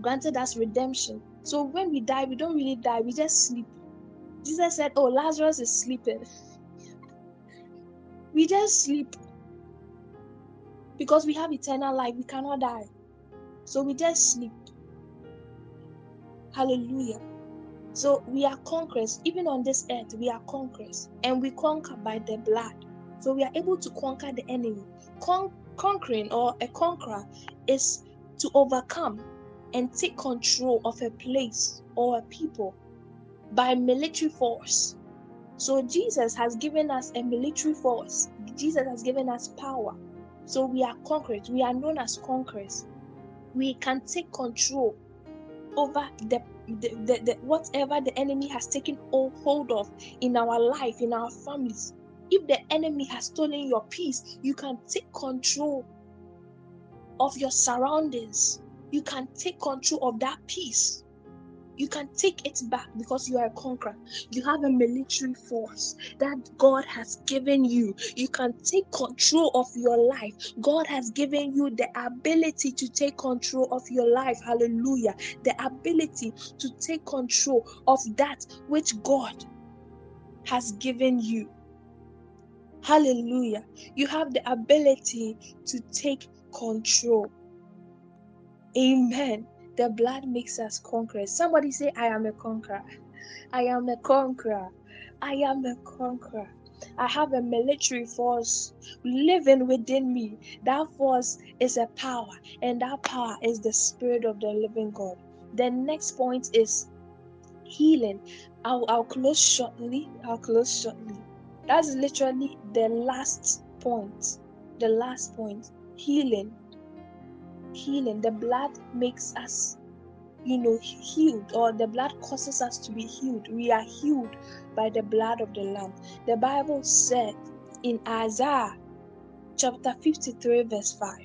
granted us redemption. So when we die, we don't really die, we just sleep. Jesus said, Oh, Lazarus is sleeping. We just sleep because we have eternal life. We cannot die. So we just sleep. Hallelujah. So we are conquerors. Even on this earth, we are conquerors. And we conquer by the blood. So we are able to conquer the enemy. Con- conquering or a conqueror is to overcome and take control of a place or a people by military force. So Jesus has given us a military force. Jesus has given us power. So we are conquerors. We are known as conquerors. We can take control over the, the, the, the whatever the enemy has taken hold of in our life, in our families. If the enemy has stolen your peace, you can take control of your surroundings. You can take control of that peace you can take it back because you are a conqueror. You have a military force that God has given you. You can take control of your life. God has given you the ability to take control of your life. Hallelujah. The ability to take control of that which God has given you. Hallelujah. You have the ability to take control. Amen. The blood makes us conquerors. Somebody say, I am a conqueror. I am a conqueror. I am a conqueror. I have a military force living within me. That force is a power, and that power is the Spirit of the living God. The next point is healing. I'll, I'll close shortly. I'll close shortly. That's literally the last point. The last point healing. Healing. The blood makes us you know, healed, or the blood causes us to be healed. We are healed by the blood of the Lamb. The Bible said in Isaiah chapter 53, verse 5,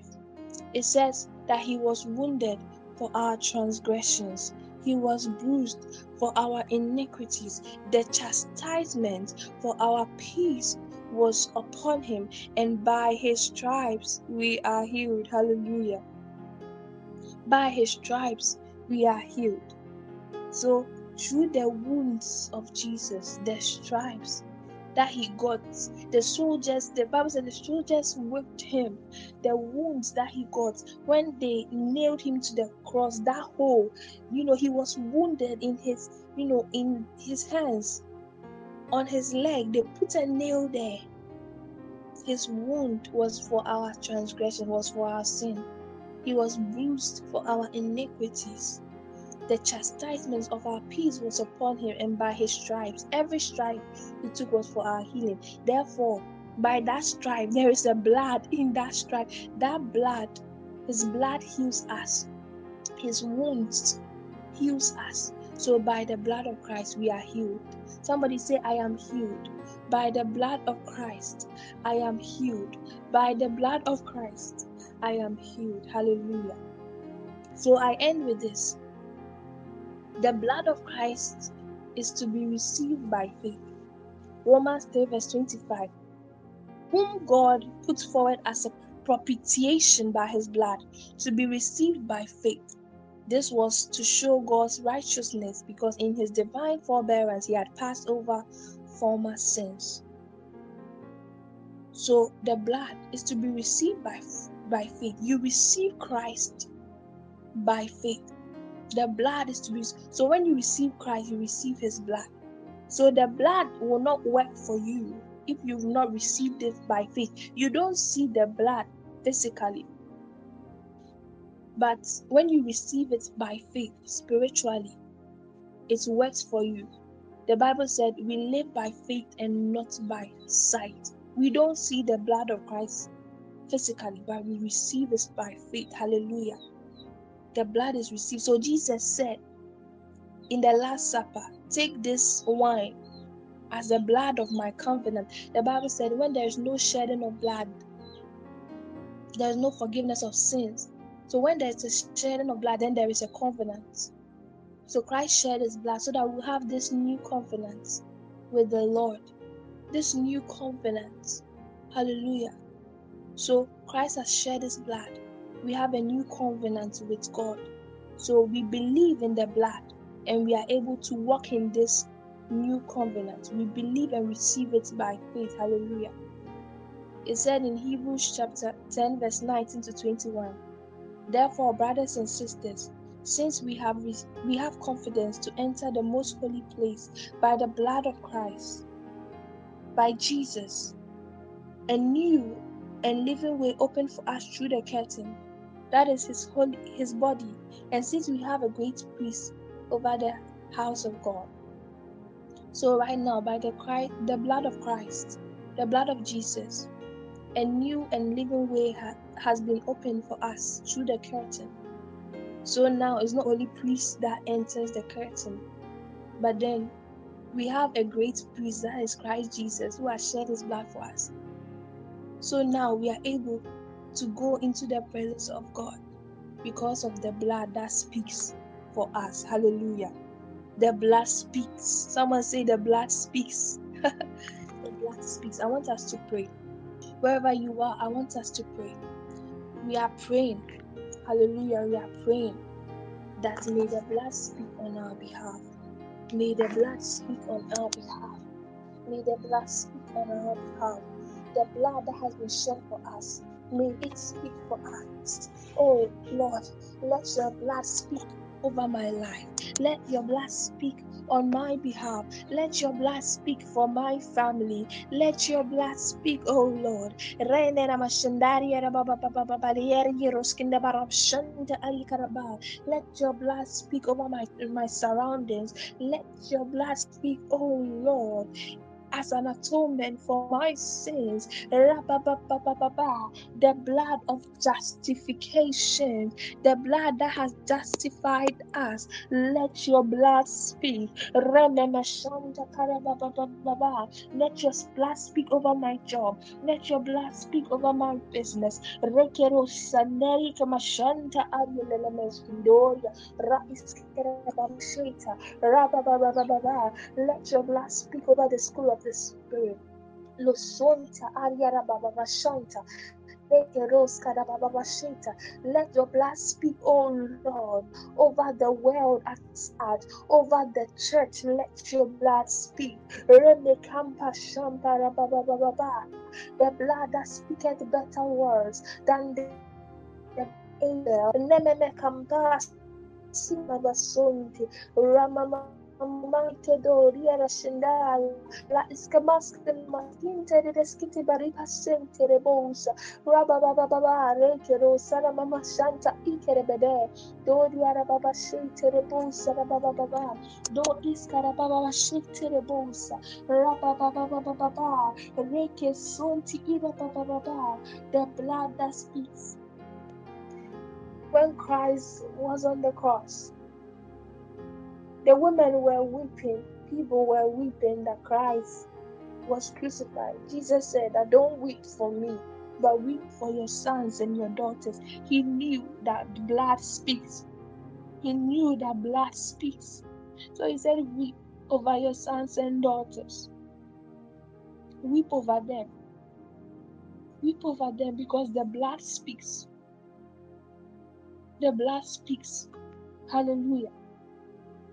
it says that he was wounded for our transgressions, he was bruised for our iniquities. The chastisement for our peace was upon him, and by his stripes we are healed. Hallelujah. By his stripes we are healed. So, through the wounds of Jesus, the stripes that he got, the soldiers, the Bible said the soldiers whipped him, the wounds that he got when they nailed him to the cross, that hole, you know, he was wounded in his, you know, in his hands, on his leg, they put a nail there. His wound was for our transgression, was for our sin. He was bruised for our iniquities. The chastisement of our peace was upon him, and by his stripes, every stripe he took was for our healing. Therefore, by that stripe, there is a blood in that stripe. That blood, his blood heals us, his wounds heals us. So, by the blood of Christ, we are healed. Somebody say, I am healed. By the blood of Christ, I am healed. By the blood of Christ, I am healed. Hallelujah. So, I end with this the blood of Christ is to be received by faith. Romans 3, verse 25. Whom God put forward as a propitiation by his blood to be received by faith. This was to show God's righteousness because in his divine forbearance he had passed over former sins. So the blood is to be received by, by faith. You receive Christ by faith. The blood is to be so when you receive Christ, you receive his blood. So the blood will not work for you if you've not received it by faith. You don't see the blood physically. But when you receive it by faith, spiritually, it works for you. The Bible said we live by faith and not by sight. We don't see the blood of Christ physically, but we receive it by faith. Hallelujah. The blood is received. So Jesus said in the Last Supper, Take this wine as the blood of my covenant. The Bible said, when there is no shedding of blood, There's no forgiveness of sins. So when there's a shedding of blood, then there is a covenant. So Christ shed his blood so that we have this new covenant with the Lord. This new covenant. Hallelujah. So Christ has shed his blood. We have a new covenant with God. So we believe in the blood and we are able to walk in this new covenant. We believe and receive it by faith. Hallelujah. It said in Hebrews chapter 10, verse 19 to 21. Therefore, brothers and sisters, since we have we have confidence to enter the most holy place by the blood of Christ, by Jesus, a new and living way open for us through the curtain. That is his holy his body. And since we have a great priest over the house of God. So right now, by the Christ, the blood of Christ, the blood of Jesus, a new and living way ha- has been opened for us through the curtain. So now it's not only priest that enters the curtain, but then we have a great priest that is Christ Jesus who has shed his blood for us. So now we are able to go into the presence of God because of the blood that speaks for us. Hallelujah. The blood speaks. Someone say the blood speaks. the blood speaks. I want us to pray. Wherever you are, I want us to pray. We are praying. Hallelujah. We are praying that may the blood speak on our behalf. May the blood speak on our behalf. May the blood speak on our behalf. The blood that has been shed for us, may it speak for us. Oh Lord, let your blood speak over my life. Let your blood speak on my behalf. Let your blood speak for my family. Let your blood speak, oh Lord. Let your blood speak over my, my surroundings. Let your blood speak, oh Lord as an atonement for my sins. The blood of justification, the blood that has justified us. Let your blood speak. Let your blood speak over my job. Let your blood speak over my business. Let your blood speak over the school of the Spirit. Ariara. Let your blood speak, oh Lord, over the world at large, over the church. Let your blood speak. The blood that speaketh better words than the angel. Ramama Mante doria rashendaya la iskamaska maskinte de deskiti baripa sente rebosa raba baba baba rekero sara mama shanta ikere bede doria baba shente rebosa baba baba do iskara baba shente rebosa raba baba baba reke sonti ira baba baba the blood that speaks when Christ was on the cross The women were weeping. People were weeping that Christ was crucified. Jesus said that don't weep for me, but weep for your sons and your daughters. He knew that blood speaks. He knew that blood speaks. So he said, weep over your sons and daughters. Weep over them. Weep over them because the blood speaks. The blood speaks. Hallelujah.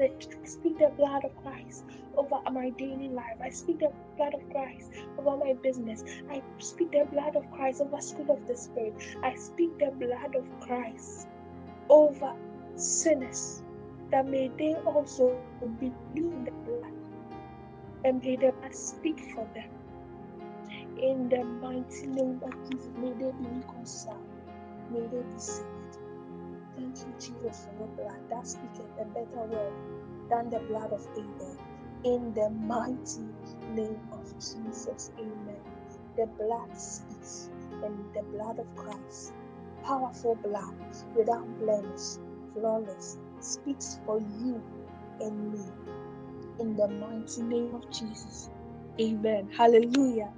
I speak the blood of Christ over my daily life. I speak the blood of Christ over my business. I speak the blood of Christ over school of the spirit. I speak the blood of Christ over sinners that may they also believe the blood and may the blood speak for them. In the mighty name of Jesus, may they be reconciled. May they be saved. Thank you, Jesus for your blood that speaketh a better word than the blood of Abel. In the mighty name of Jesus, amen. The blood speaks, and the blood of Christ, powerful blood, without blemish, flawless, speaks for you and me. In the mighty name of Jesus, amen. Hallelujah.